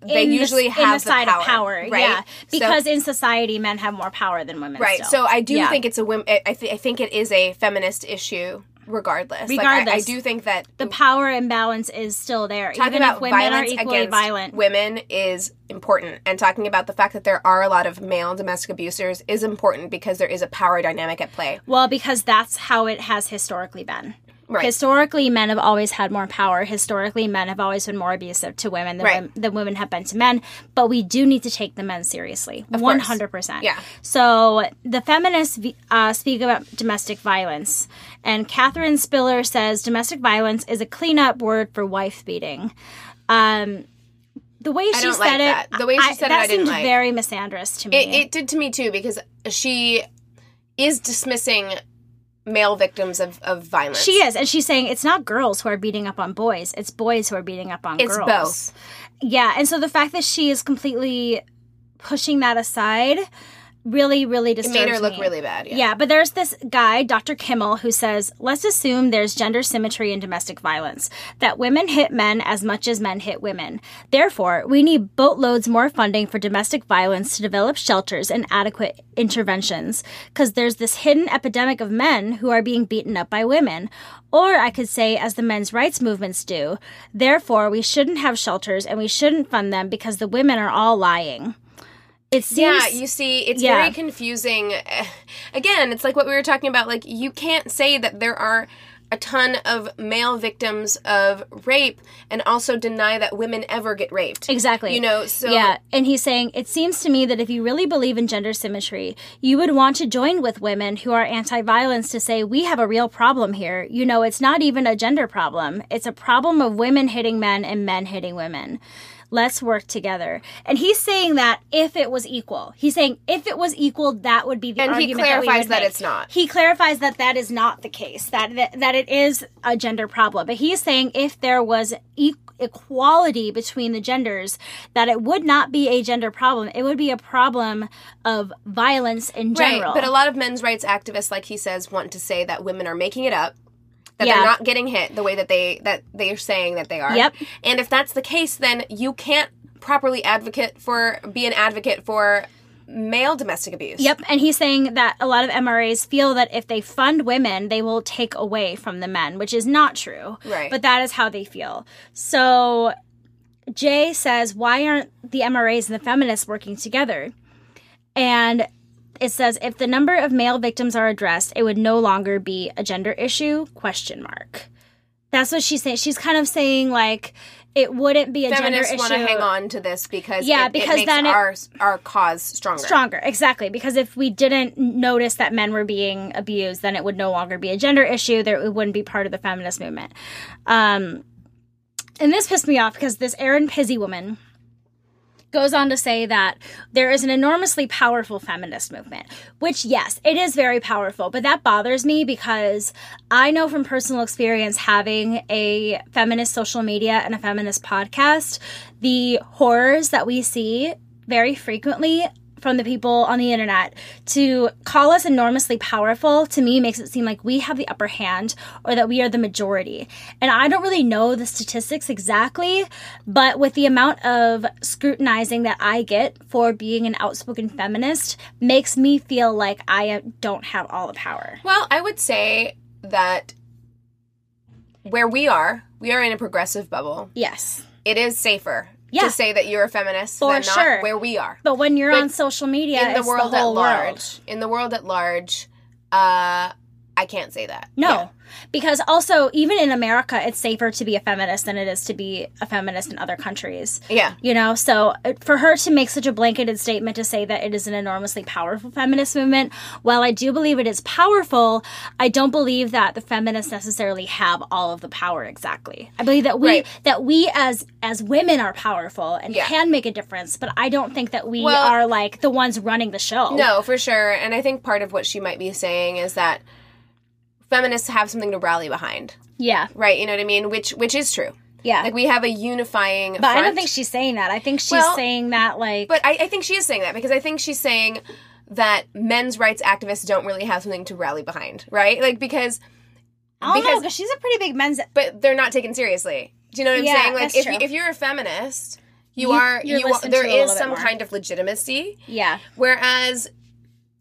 they In the- usually in have the side power, of power, right yeah, So- because in society, men have more power than women. Right. still. So I do Yeah. think it's a women. I, th- I think it is a feminist issue, regardless. Like, I, I do think that the power imbalance is still there, talking even about if women are equally against violent. women is important, and talking about the fact that there are a lot of male domestic abusers is important because there is a power dynamic at play. Well, because that's how it has historically been. Right. Historically, men have always had more power. Historically, men have always been more abusive to women than, Right. wom- than women have been to men. But we do need to take the men seriously. One hundred percent. Yeah. So the feminists uh, speak about domestic violence, and Katherine Spillar says domestic violence is a cleanup word for wife beating. Um, the way she don't said like it, that. The way she said it, I didn't like. very misandrous to me. It, it did to me too because she is dismissing male victims of, of violence. She is, and she's saying it's not girls who are beating up on boys; it's boys who are beating up on It's girls. both. Yeah, and so the fact that she is completely pushing that aside really, really It made her look me. really bad. Yeah. Yeah, but there's this guy, Dr. Kimmel, who says, let's assume there's gender symmetry in domestic violence, that women hit men as much as men hit women. Therefore, we need boatloads more funding for domestic violence to develop shelters and adequate interventions, because there's this hidden epidemic of men who are being beaten up by women. Or I could say, as the men's rights movements do, therefore, we shouldn't have shelters and we shouldn't fund them because the women are all lying. It seems Yeah, you see, it's Yeah. very confusing. Again, it's like what we were talking about. Like, you can't say that there are a ton of male victims of rape and also deny that women ever get raped. Exactly. You know, so yeah, and he's saying it seems to me that if you really believe in gender symmetry, you would want to join with women who are anti-violence to say we have a real problem here. You know, it's not even a gender problem; it's a problem of women hitting men and men hitting women. Let's work together. And he's saying that if it was equal, he's saying if it was equal, that would be the And he argument that, we clarifies would that it's not. He clarifies that that is not the case. That that, that it is a gender problem. But he's saying if there was e- equality between the genders, that it would not be a gender problem. It would be a problem of violence in general. Right, but a lot of men's rights activists, like he says, want to say that women are making it up, that Yeah. they're not getting hit the way that they that they are saying that they are. Yep. And if that's the case, then you can't properly advocate for be an advocate for male domestic abuse. Yep, and he's saying that a lot of MRAs feel that if they fund women, they will take away from the men, which is not true. Right. But that is how they feel. So Jaye says, why aren't the MRAs and the feminists working together? And it says if the number of male victims are addressed, it would no longer be a gender issue? Question mark. That's what she's saying. She's kind of saying like it wouldn't be a Feminists gender want issue. to hang on to this because Yeah, it, because it makes then it- our our cause stronger. stronger exactly because if we didn't notice that men were being abused then it would no longer be a gender issue there it wouldn't be part of the feminist movement um and this pissed me off because this Erin Pizzey woman goes on to say that there is an enormously powerful feminist movement, which, yes, it is very powerful, but that bothers me because I know from personal experience having a feminist social media and a feminist podcast, the horrors that we see very frequently from the people on the internet to call us enormously powerful to me makes it seem like we have the upper hand or that we are the majority. And I don't really know the statistics exactly, but with the amount of scrutinizing that I get for being an outspoken feminist makes me feel like I don't have all the power. Well, I would say that where we are, we are in a progressive bubble. Yes. It is safer Yeah. to say that you're a feminist For sure. not where we are. But when you're But on social media, in the world the at large, world. in the world at large, uh, I can't say that. No. Yeah. Because also, even in America, it's safer to be a feminist than it is to be a feminist in other countries. Yeah. You know, so uh, for her to make such a blanketed statement to say that it is an enormously powerful feminist movement, while I do believe it is powerful, I don't believe that the feminists necessarily have all of the power exactly. I believe that we Right. that we as as women are powerful and Yeah. can make a difference, but I don't think that we Well- are like the ones running the show. No, for sure. And I think part of what she might be saying is that feminists have something to rally behind, Yeah. right? You know what I mean? Which which is true. Yeah. Like we have a unifying. but I don't think she's saying that. I think she's Well, saying that like But I, I think she is saying that because I think she's saying that men's rights activists don't really have something to rally behind, right? Like because I know because- because she's a pretty big men's. but they're not taken seriously. Do you know what I'm Yeah, saying? Like if true. you, if you're a feminist, you, You- are you are, there is some more. kind of legitimacy. Yeah, Whereas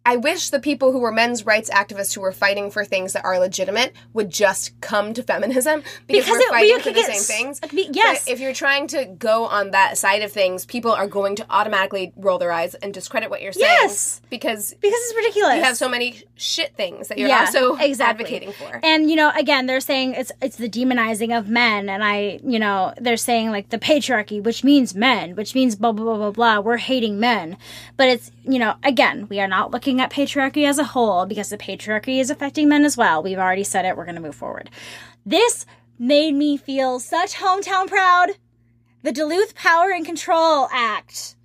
I wish the people who were men's rights activists who were fighting for things that are legitimate would just come to feminism because, Because we're it- we fighting for the same s- things. yes. But if you're trying to go on that side of things, people are going to automatically roll their eyes and discredit what you're saying. Yes. Because because it's ridiculous. you have so many shit things that you're Yeah, also exactly. advocating for. And you know, again, they're saying it's it's the demonizing of men, and I, you know, they're saying like the patriarchy, which means men, which means blah blah blah blah blah. We're hating men, but it's you know, again, we are not looking at patriarchy as a whole because the patriarchy is affecting men as well. We've already said it. We're going to move forward. This made me feel such hometown proud. The Duluth Power and Control Act,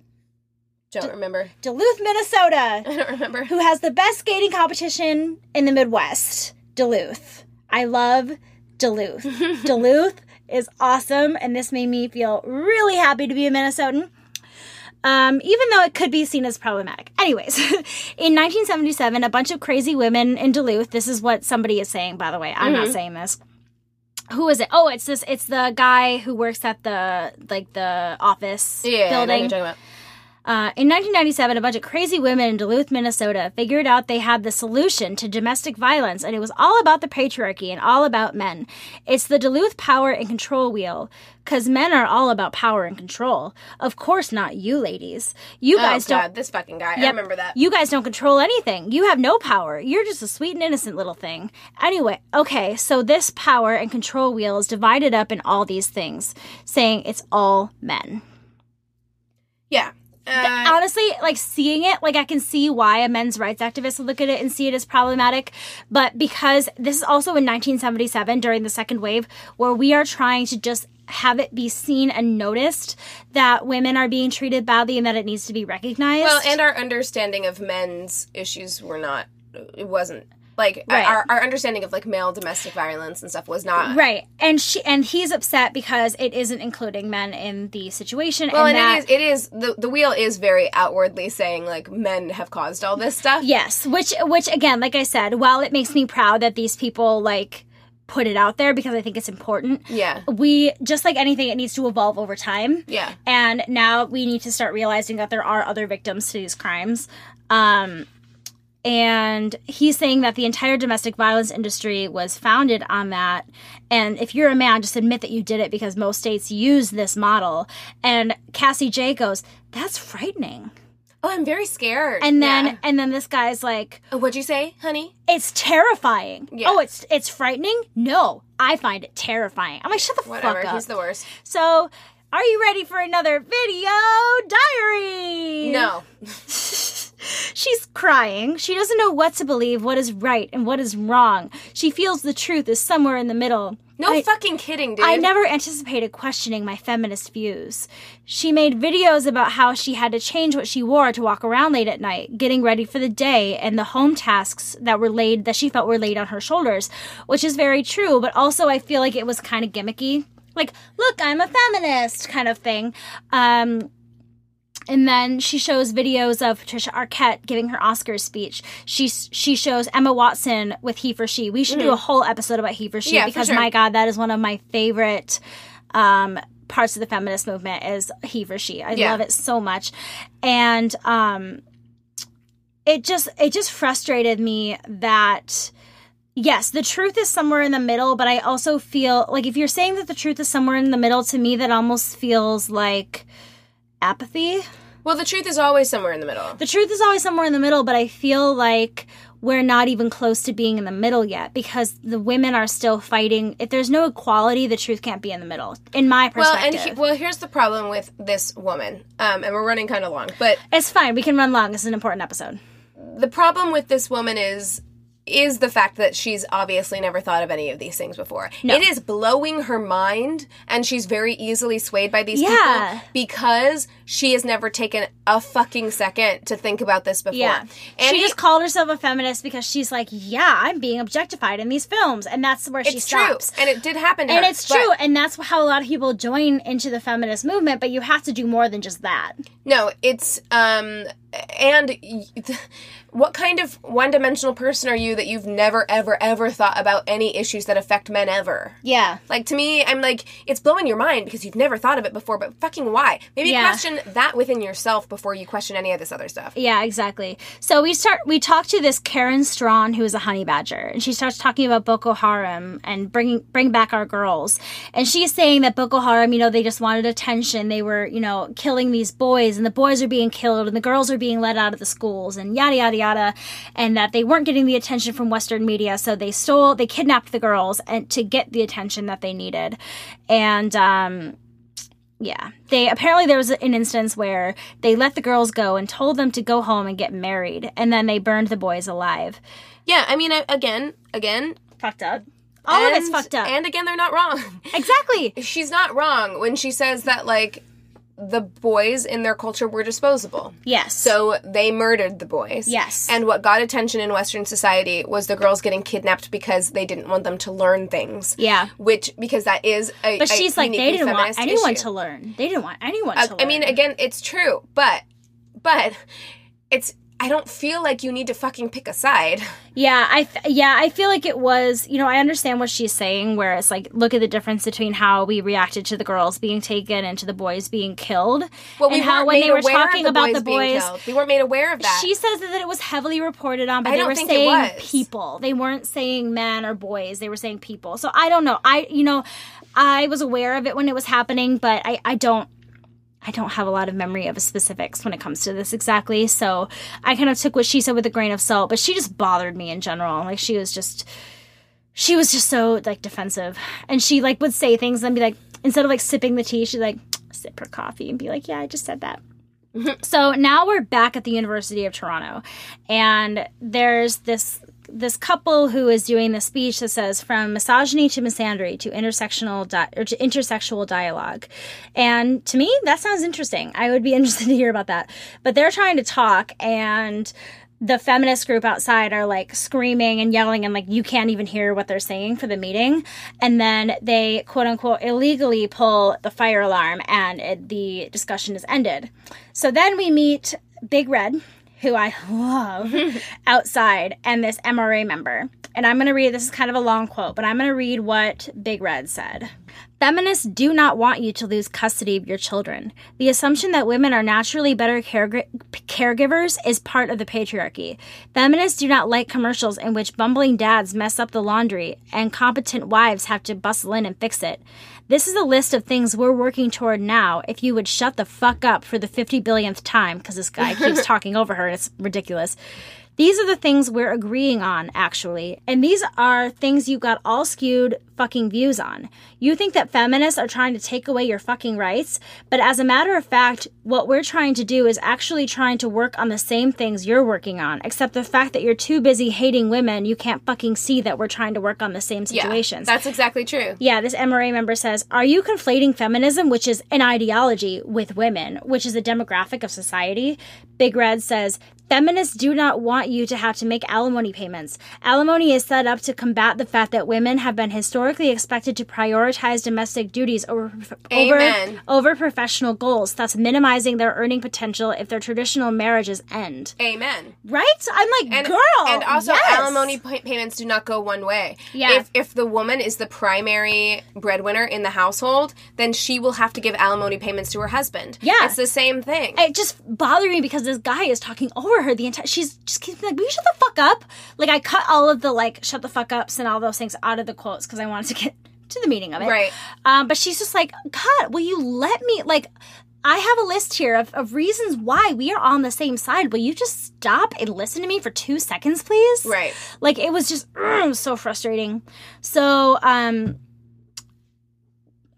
Don't remember. Duluth, Minnesota. I don't remember. who has the best skating competition in the Midwest, Duluth. I love Duluth. Duluth is awesome, and this made me feel really happy to be a Minnesotan. Um, even though it could be seen as problematic. Anyways, in 1977, a bunch of crazy women in Duluth, this is what somebody is saying, by the way. I'm Mm-hmm. not saying this. Who is it? Oh, it's this it's the guy who works at the like the office Yeah, I know what building you're talking about. Uh, in 1997, a bunch of crazy women in Duluth, Minnesota figured out they had the solution to domestic violence, and it was all about the patriarchy and all about men. It's the Duluth power and control wheel, because men are all about power and control. Of course, not you ladies. You guys oh, God, don't. this fucking guy. I remember that. You guys don't control anything. You have no power. You're just a sweet and innocent little thing. Anyway, okay, so this power and control wheel is divided up in all these things, saying it's all men. yeah. Uh, Honestly, like seeing it, like I can see why a men's rights activist would look at it and see it as problematic. But because this is also in 1977 during the second wave, where we are trying to just have it be seen and noticed that women are being treated badly and that it needs to be recognized. well, and our understanding of men's issues were not. It wasn't like Right. our our understanding of like male domestic violence and stuff was not Right, and she and he's upset because it isn't including men in the situation. Well, and, and, that, it is it is the the wheel is very outwardly saying like men have caused all this stuff. yes, which which again, like I said, while it makes me proud that these people like put it out there because I think it's important. Yeah. We just like anything, it needs to evolve over time. Yeah. and now we need to start realizing that there are other victims to these crimes. Um, and he's saying that the entire domestic violence industry was founded on that. And if you're a man, just admit that you did it because most states use this model. And Cassie Jaye goes, "That's frightening." Oh, I'm very scared. And then Yeah. and then this guy's like, Oh, what'd you say, honey? "It's terrifying." Yeah. Oh, it's it's frightening. No, I find it terrifying. I'm like, shut the Whatever. fuck up. He's the worst. So, are you ready for another video diary? No. She's crying. She doesn't know what to believe, what is right and what is wrong. She feels the truth is somewhere in the middle. No I- fucking kidding, dude. I never anticipated questioning my feminist views. She made videos about how she had to change what she wore to walk around late at night, getting ready for the day and the home tasks that were laid that she felt were laid on her shoulders, which is very true, but also I feel like it was kind of gimmicky. Like, look, I'm a feminist kind of thing. Um and then she shows videos of Patricia Arquette giving her Oscars speech. She she shows Emma Watson with He for She. We should do a whole episode about He for She Mm-hmm. Yeah, for because sure. my God, that is one of my favorite um, parts of the feminist movement is He for She. I Yeah. love it so much, and um, it just it just frustrated me that yes, the truth is somewhere in the middle, but I also feel like if you're saying that the truth is somewhere in the middle, to me that almost feels like apathy. Well, the truth is always somewhere in the middle. The truth is always somewhere in the middle, but I feel like we're not even close to being in the middle yet because the women are still fighting. If there's no equality, the truth can't be in the middle, in my perspective. Well, and he, well, here's the problem with this woman, um, and we're running kind of long, but it's fine. We can run long. This is an important episode. the problem with this woman is is the fact that she's obviously never thought of any of these things before. It is blowing her mind and she's very easily swayed by these Yeah. people because she has never taken a fucking second to think about this before. Yeah. And she just called herself a feminist because she's like, yeah, I'm being objectified in these films. And that's where she it's true. stops. And it did happen to And her. it's but- true. And that's how a lot of people join into the feminist movement, but you have to do more than just that. No, it's um and y- what kind of one-dimensional person are you that you've never ever ever thought about any issues that affect men ever? Yeah. Like to me, I'm like it's blowing your mind because you've never thought of it before, but fucking why? Maybe Yeah. question that within yourself before you question any of this other stuff. Yeah, exactly. So we start. We talk to this Karen Straughan, who is a honey badger, and she starts talking about Boko Haram and bringing bring back our girls. And she's saying that Boko Haram, you know, they just wanted attention. They were, you know, killing these boys, and the boys are being killed, and the girls are being let out of the schools, and yada yada yada, and that they weren't getting the attention from Western media, so they stole, they kidnapped the girls, and to get the attention that they needed, and um. Yeah. They apparently there was an instance where they let the girls go and told them to go home and get married and then they burned the boys alive. Yeah, I mean, again, again, Fucked up. All of it's fucked up. And again, they're not wrong. exactly. She's not wrong when she says that like the boys in their culture were disposable. Yes. So they murdered the boys. Yes. And what got attention in Western society was the girls getting kidnapped because they didn't want them to learn things. Yeah. Which because that is a But a she's like they didn't want anyone issue. to learn. They didn't want anyone Uh, to learn. I mean, again, it's true, but but it's I don't feel like you need to fucking pick a side. Yeah, I th- yeah, I feel like it was, you know, I understand what she's saying where it's like look at the difference between how we reacted to the girls being taken and to the boys being killed. Well, we and how when made they were talking the about boys the being boys killed. We weren't made aware of that. She says that it was heavily reported on, but I they were saying people. They weren't saying men or boys. They were saying people. So I don't know. I you know, I was aware of it when it was happening, but I I don't I don't have a lot of memory of specifics when it comes to this exactly. So I kind of took what she said with a grain of salt, but she just bothered me in general. Like she was just she was just so like defensive. And she like would say things and be like instead of like sipping the tea, she'd like sip her coffee and be like, "Yeah, I just said that." Mm-hmm. so now we're back at the University of Toronto and there's this this couple who is doing the speech that says from misogyny to misandry to intersectional di- or to intersexual dialogue. And to me that sounds interesting. I would be interested to hear about that. But they're trying to talk and the feminist group outside are like screaming and yelling and like you can't even hear what they're saying for the meeting. And then they quote unquote illegally pull the fire alarm and it, the discussion is ended. So then we meet big red who I love outside and this MRA member. And I'm going to read this is kind of a long quote, but I'm going to read what Big Red said. Feminists do not want you to lose custody of your children. The assumption that women are naturally better care- caregivers is part of the patriarchy. Feminists do not like commercials in which bumbling dads mess up the laundry and competent wives have to bustle in and fix it. This is a list of things we're working toward now. If you would shut the fuck up for the 50 billionth time, because this guy keeps talking over her and it's ridiculous. These are the things we're agreeing on, actually. And these are things you got all skewed fucking views on. You think that feminists are trying to take away your fucking rights, but as a matter of fact, what we're trying to do is actually trying to work on the same things you're working on, except the fact that you're too busy hating women, you can't fucking see that we're trying to work on the same situations. Yeah, That's exactly true. Yeah, this MRA member says, Are you conflating feminism, which is an ideology, with women, which is a demographic of society? Big Red says, Feminists do not want you to have to make alimony payments. Alimony is set up to combat the fact that women have been historically expected to prioritize domestic duties over Amen. over, over professional goals, thus minimizing their earning potential if their traditional marriages end. Amen. Right? I'm like, And, girl. and also yes. alimony pay- payments do not go one way. Yeah. If if the woman is the primary breadwinner in the household, then she will have to give alimony payments to her husband. Yeah. It's the same thing. it just bothered me because this guy is talking over her the entire she's just keeps like will you shut the fuck up like i cut all of the like shut the fuck ups and all those things out of the quotes because i wanted to get to the meaning of it Right. um but she's just like god will you let me like I have a list here of, of reasons why we are on the same side. Will you just stop and listen to me for two seconds, please? Right. Like it was just mm, so frustrating. So, um,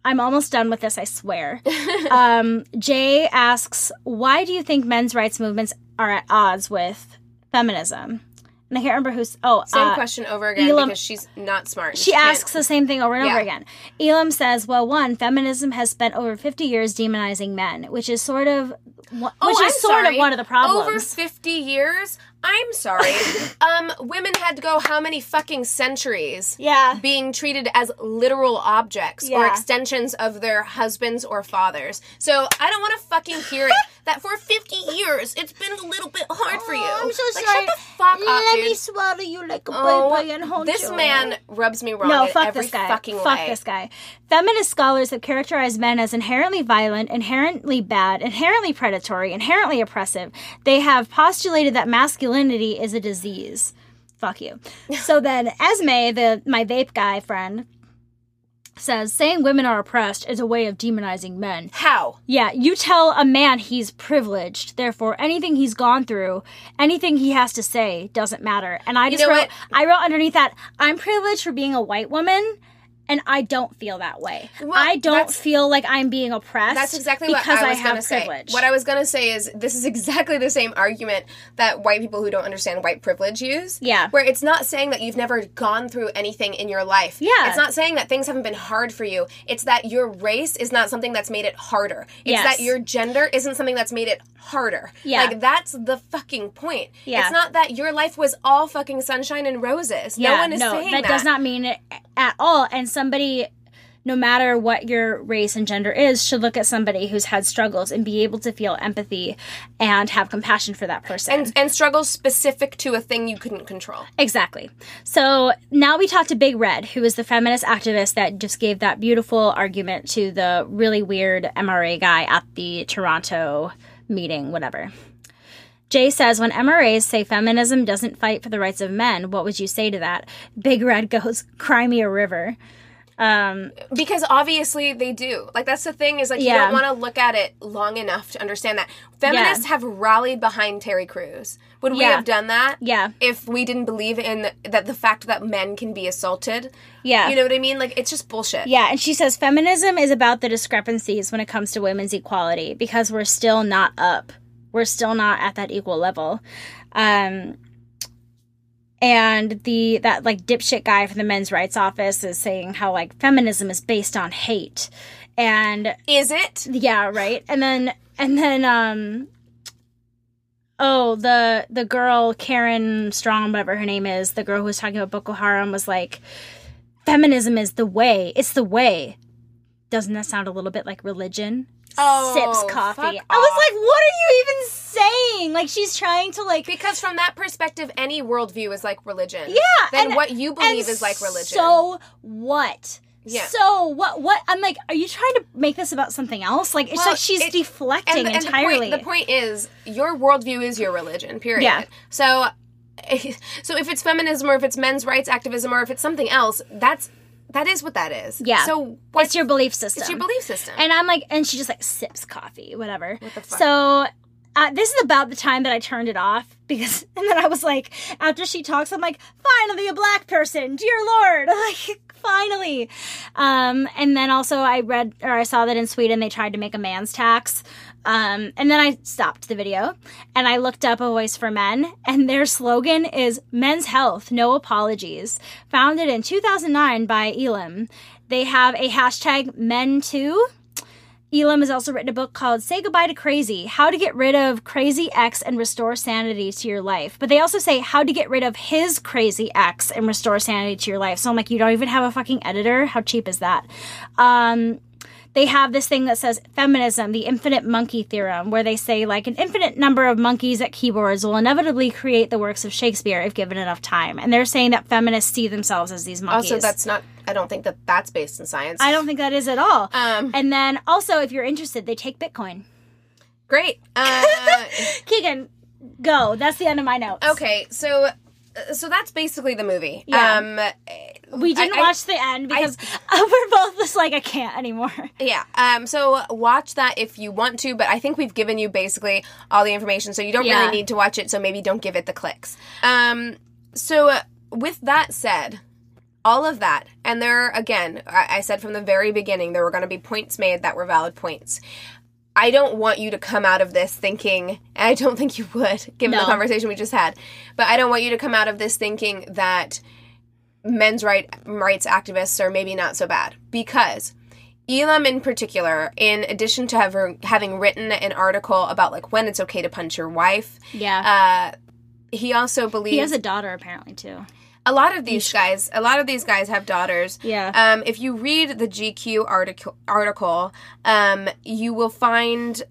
I'm almost done with this, I swear. um, Jaye asks, why do you think men's rights movements are at odds with feminism? And I can't remember who's. Oh, Same uh, question over again Elam- because she's not smart. she can't- asks the same thing over and over again. Elam says, "Well, one, feminism has spent over 50 years demonizing men, which is sort of Oh, which I'm is sort sorry. of one of the problems." Over 50 years? I'm sorry. um, women had to go how many fucking centuries? yeah. Being treated as literal objects or extensions of their husbands or fathers. So I don't want to fucking hear it. That for 50 years, it's been a little bit hard for you. Oh, I'm so like, sorry. Shut the fuck up, Let dude. me swallow you like a Oh, boy and hold this you. man rubs me wrong No, fuck every this guy. fucking fuck way. this guy. Feminist scholars have characterized men as inherently violent, inherently bad, inherently predatory, inherently oppressive. They have postulated that masculinity is a disease. Fuck you. so then, Esmay, the my vape guy friend, says saying women are oppressed is a way of demonizing men. How? Yeah, you tell a man he's privileged, therefore anything he's gone through, anything he has to say doesn't matter. And I just know wrote what? I wrote underneath that, I'm privileged for being a white woman. And I don't feel that way. Well, I don't feel like I'm being oppressed. That's exactly because what I was have gonna say. privilege. What I was gonna say is this is exactly the same argument that white people who don't understand white privilege use. Yeah. Where it's not saying that you've never gone through anything in your life. Yeah. It's not saying that things haven't been hard for you. It's that your race is not something that's made it harder. It's Yes. that your gender isn't something that's made it harder. Yeah. Like that's the fucking point. Yeah. It's not that your life was all fucking sunshine and roses. yeah, no one is no, saying that that. does not mean it at all. And somebody no matter what your race and gender is, should look at somebody who's had struggles and be able to feel empathy and have compassion for that person. And, and struggles specific to a thing you couldn't control. Exactly. So now we talk to Big Red, who is the feminist activist that just gave that beautiful argument to the really weird MRA guy at the Toronto meeting, whatever. Jaye says, when MRAs say feminism doesn't fight for the rights of men, what would you say to that? Big Red goes, cry me a river. Um, Because obviously they do. Like that's the thing is like you don't want to look at it long enough to understand that feminists have rallied behind Terry Crews. Would we Yeah. have done that? Yeah. If we didn't believe in that the fact that men can be assaulted. Yeah. You know what I mean? Like it's just bullshit. Yeah, and she says feminism is about the discrepancies when it comes to women's equality because we're still not up. We're still not at that equal level. Um and the that like dipshit guy from the men's rights office is saying how like feminism is based on hate. And Is it? yeah, right. And then and then um oh, the the girl Karen Straughan, whatever her name is, the girl who was talking about Boko Haram was like feminism is the way. It's the way. Doesn't that sound a little bit like religion? Oh, Sips coffee. I was like, what are you even saying? Like she's trying to like Because from that perspective, any worldview is like religion. Yeah, Then and- what you believe is like religion. So what? Yeah. So what? What? I'm like, are you trying to make this about something else? Like, it's Well, like she's it- deflecting and, the- and entirely. The point, the point is, your worldview is your religion. Period. Yeah. So, so if it's feminism or if it's men's rights activism or if it's something else, that's that is what that is. Yeah. So what's it's your belief system. it's your belief system. And I'm like, and she just like sips coffee, whatever. What the fuck? So uh, this is about the time that I turned it off because, and then I was like, after she talks, I'm like, finally a black person, dear Lord, like finally. Um, and then also I read or I saw that in Sweden they tried to make a man's tax. Um, and then I stopped the video and I looked up a voice for men and their slogan is men's health, no apologies. Founded in 2009 by Elam. They have a hashtag men too. Elam has also written a book called Say Goodbye to Crazy How to Get Rid of Crazy Ex and Restore Sanity to Your Life. But they also say how to get rid of his crazy ex and restore sanity to your life. So I'm like, you don't even have a fucking editor? How cheap is that? Um, they have this thing that says feminism, the infinite monkey theorem, where they say like an infinite number of monkeys at keyboards will inevitably create the works of Shakespeare if given enough time. And they're saying that feminists see themselves as these monkeys. also, that's not. I don't think that that's based in science. I don't think that is at all. Um, and then also, if you're interested, they take Bitcoin. Great. Uh, Keegan, go. That's the end of my notes. okay. So. So that's basically the movie. Yeah. Um, We didn't I- I- watch the end because we're both just like, I can't anymore. Yeah. Um. So watch that if you want to, but I think we've given you basically all the information, so you don't Yeah. really need to watch it. So maybe don't give it the clicks. Um. So uh, with that said, all of that, and there again, I, I said from the very beginning there were going to be points made that were valid points. I don't want you to come out of this thinking, and I don't think you would, given No. the conversation we just had, but I don't want you to come out of this thinking that men's right, rights activists are maybe not so bad. Because Elam, in particular, in addition to have, having written an article about like when it's okay to punch your wife, Yeah. uh, he also believes he has a daughter, apparently, too. A lot of these guys, a lot of these guys have daughters. Yeah. Um, if you read the GQ article, article, um, you will find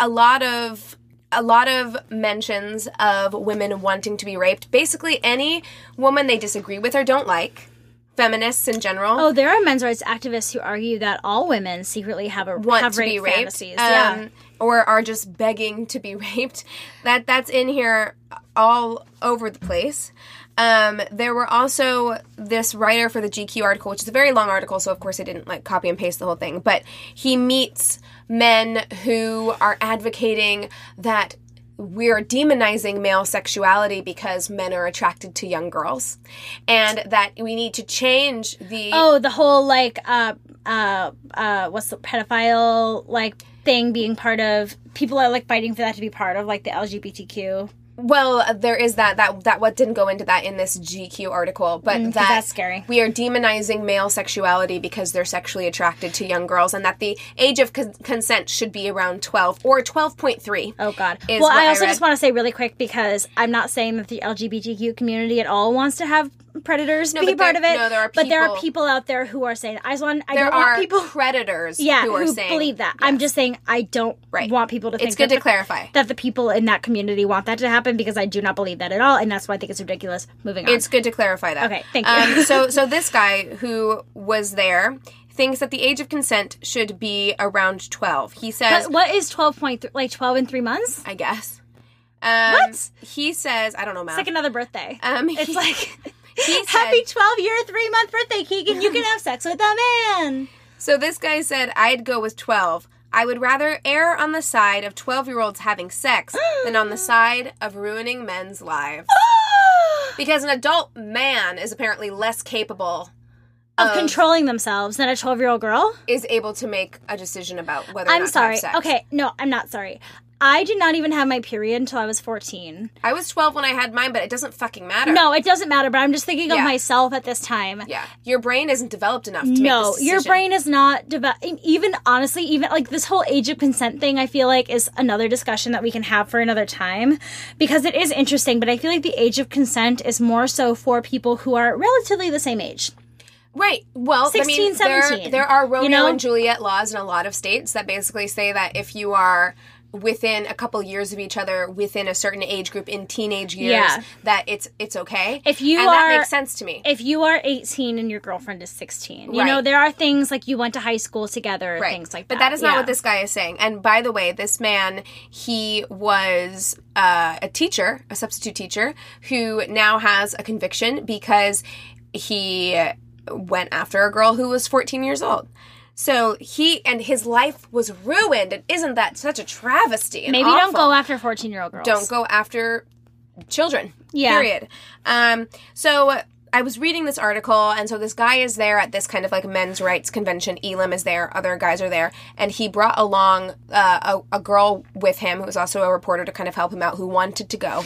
a- lot of a lot of mentions of women wanting to be raped. Basically, any woman they disagree with or don't like, feminists in general, Oh, there are men's rights activists who argue that all women secretly have a want have to be raped, fantasies. um, yeah. or are just begging to be raped. That that's in here all over the place. Um, there were also this writer for the GQ article, which is a very long article, so of course I didn't like copy and paste the whole thing. But he meets men who are advocating that we're demonizing male sexuality because men are attracted to young girls, and that we need to change the Oh, the whole like uh uh uh what's the pedophile like thing being part of people are like fighting for that to be part of like the LGBTQ. Well, there is that that that what didn't go into that in this GQ article, but Mm, that that's scary. We are demonizing male sexuality because they're sexually attracted to young girls, and that the age of con- consent should be around twelve or twelve point three. Oh God. Well, I I also read. just want to say really quick because I'm not saying that the LGBTQ community at all wants to have predators No, be part of it. no, there are but there are people- people out there who are saying, I just want, I there don't are want people. predators Yeah, who are who saying believe that. I'm just saying I don't Right. want people to think It's good that to the- clarify. that the people in that community want that to happen because I do not believe that at all, and that's why I think it's ridiculous. Moving on. It's good to clarify that. Okay, thank you. Um, so, so this guy who was there thinks that the age of consent should be around twelve. He says, but what is twelve point th- like twelve and three months? I guess. Um, What? He says, I don't know, math. It's like another birthday. Um, it's he- like he said, happy twelve year three month birthday, Keegan. You can have sex with a man. So this guy said, I'd go with 12. I would rather err on the side of 12 year olds having sex than on the side of ruining men's lives. Because an adult man is apparently less capable, of controlling themselves than a 12 year old girl? is able to make a decision about whether or I'm not sorry. to have sex. Okay, no, I'm not sorry. I did not even have my period until I was 14. I was 12 when I had mine, but it doesn't fucking matter. No, it doesn't matter, but I'm just thinking of myself at this time. Yeah. Your brain isn't developed enough to make No, your brain is not developed. Even honestly, even like this whole age of consent thing, I feel like is another discussion that we can have for another time because it is interesting. But I feel like the age of consent is more so for people who are relatively the same age. Right. Well, 16, I mean, there, there are Romeo you know? and Juliet laws in a lot of states that basically say that if you are within a couple years of each other within a certain age group in teenage years Yeah. that it's it's okay If you and are- that makes sense to me If you are 18 and your girlfriend is 16, you Right. know there are things like you went to high school together, right things like but that. that is not Yeah. what this guy is saying and by the way this man he was uh, a teacher a substitute teacher who now has a conviction because he went after a girl who was 14 years old so he and his life was ruined and isn't that such a travesty and Maybe don't go after 14 year old girls. don't go after children. Yeah. Period. Um, so I was reading this article, and so this guy is there at this kind of like men's rights convention. Elam is there, other guys are there, and he brought along uh, a, a girl with him who was also a reporter to kind of help him out who wanted to go.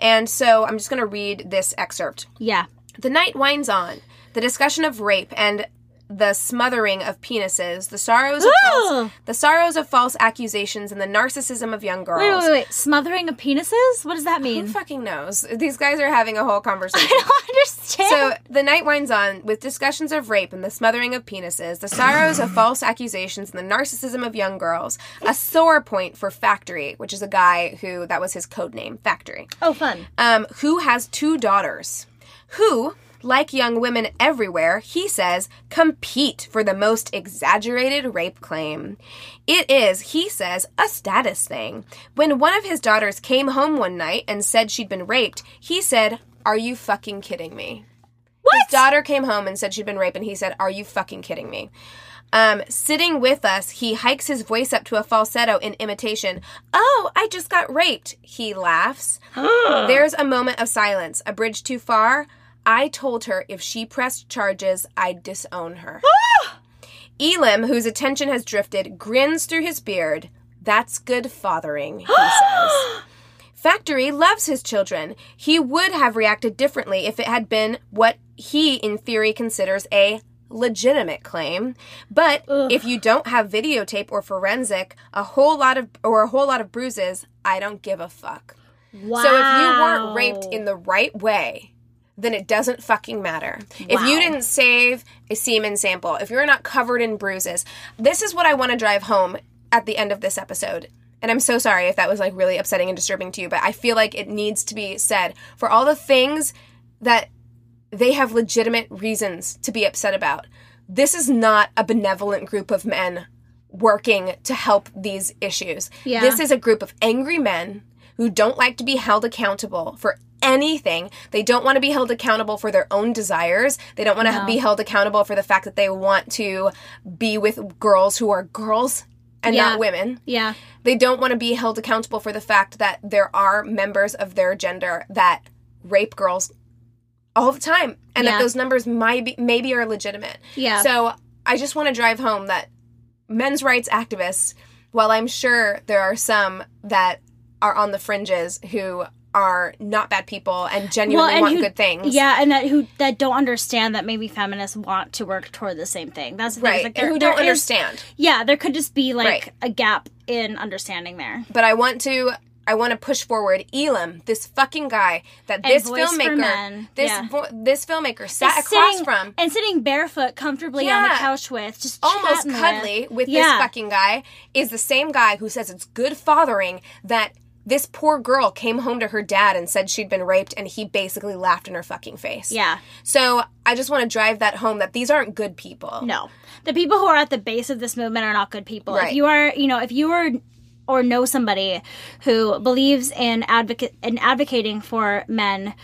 And so I'm just going to read this excerpt. Yeah. The night winds on. The discussion of rape and the smothering of penises, the sorrows of false, the sorrows of false accusations, and the narcissism of young girls. Wait, wait, wait. Smothering of penises? What does that Who mean? fucking knows? These guys are having a whole conversation. I don't understand. So the night winds on with discussions of rape and the smothering of penises, the sorrows of false accusations, and the narcissism of young girls. A sore point for Factory, which is a guy who that was his code name, Factory, oh, fun. um, who has two daughters, who. Like young women everywhere, he says, compete for the most exaggerated rape claim. It is, he says, a status thing. When one of his daughters came home one night and said she'd been raped, he said, Are you fucking kidding me? What? His daughter came home and said she'd been raped, and he said, Are you fucking kidding me? Um, sitting with us, he hikes his voice up to a falsetto in imitation. Oh, I just got raped. He laughs. There's a moment of silence. A bridge too far. I told her if she pressed charges, I'd disown her. Ah! Elam, whose attention has drifted, grins through his beard. That's good fathering, he says. Factory loves his children. He would have reacted differently if it had been what he, in theory, considers a legitimate claim. But if you don't have videotape or forensic, a whole lot of or a whole lot of bruises, I don't give a fuck. Wow. So if you weren't raped in the right way, then it doesn't fucking matter. If you didn't save a semen sample, if you're not covered in bruises, this is what I want to drive home at the end of this episode. And I'm so sorry if that was like really upsetting and disturbing to you, but I feel like it needs to be said for all the things that they have legitimate reasons to be upset about. This is not a benevolent group of men working to help these issues. Yeah. This is a group of angry men who don't like to be held accountable for anything. They don't want to be held accountable for their own desires. They don't want to be held accountable for the fact that they want to be with girls who are girls and Yeah. not women. Yeah. They don't want to be held accountable for the fact that there are members of their gender that rape girls all the time and Yeah. that those numbers might be, maybe are legitimate. Yeah. So I just want to drive home that men's rights activists, while I'm sure there are some that are on the fringes who are not bad people and genuinely want who, good things. Yeah, and that who that don't understand that maybe feminists want to work toward the same thing. That's the thing. Right. Like, there- and who don't is- understand. Yeah, there could just be like Right. a gap in understanding there. But I want to I want to push forward Elam, this fucking guy that And this filmmaker, this Yeah. vo- this filmmaker sat across sitting- from, and sitting barefoot comfortably on the couch with, just almost cuddly with, Yeah. this fucking guy, is the same guy who says it's good fathering that this poor girl came home to her dad and said she'd been raped, and he basically laughed in her fucking face. Yeah. So I just want to drive that home that these aren't good people. No. The people who are at the base of this movement are not good people. If you are, you know, if you are or know somebody who believes in advocate in advocating for men,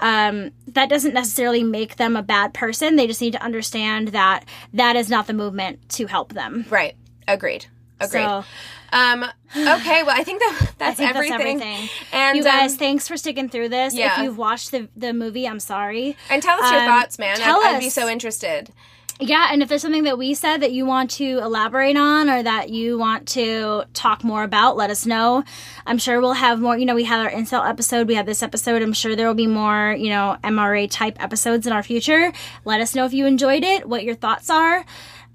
um, that doesn't necessarily make them a bad person. They just need to understand that that is not the movement to help them. Right. Agreed. Agreed. So um. Okay. Well, I think that I that's, think everything. that's everything. And you guys, um, thanks for sticking through this. If you've watched the the movie, I'm sorry. and tell us your um, thoughts, man. tell I'd, I'd be so interested. Yeah, and if there's something that we said that you want to elaborate on or that you want to talk more about, let us know. I'm sure we'll have more. You know, we had our incel episode, we had this episode. I'm sure there will be more, you know, MRA type episodes in our future. Let us know if you enjoyed it, what your thoughts are.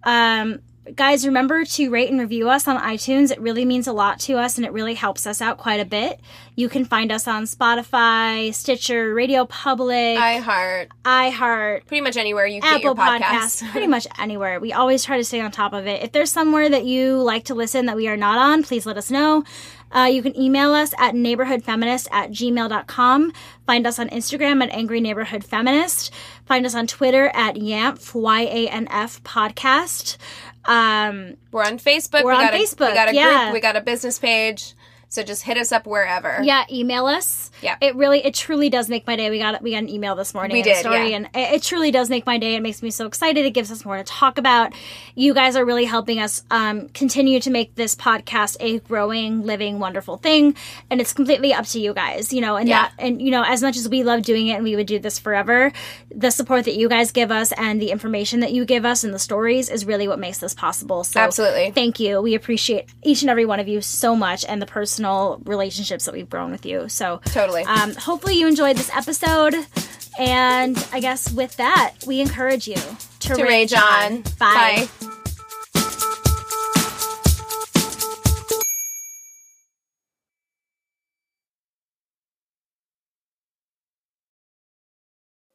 Um, guys, remember to rate and review us on iTunes. It really means a lot to us and it really helps us out quite a bit. You can find us on Spotify, Stitcher, Radio Public, iHeart, iHeart, pretty much anywhere you get Apple your podcasts. Podcasts, pretty much anywhere. We always try to stay on top of it. If there's somewhere that you like to listen that we are not on, please let us know. Uh, you can email us at neighborhoodfeminist at gmail.com. Find us on Instagram at Angry Neighborhood Feminist. Find us on Twitter at YANF, Y-A-N-F podcast. Um, We're on Facebook. We're we on got a, Facebook, We got a yeah. group. We got a business page. So just hit us up wherever. yeah, email us. Yeah. It really, it truly does make my day. We got we got an email this morning. We did, story, yeah. and it, it truly does make my day. It makes me so excited. It gives us more to talk about. You guys are really helping us um, continue to make this podcast a growing, living, wonderful thing, and it's completely up to you guys. You know, and Yeah. that, and you know, as much as we love doing it, and we would do this forever, the support that you guys give us and the information that you give us and the stories is really what makes this possible. So Absolutely. thank you. We appreciate each and every one of you so much, and the personal relationships that we've grown with you. So Totally. Um, hopefully you enjoyed this episode. And I guess with that, we encourage you to, to rage on. Bye. Bye.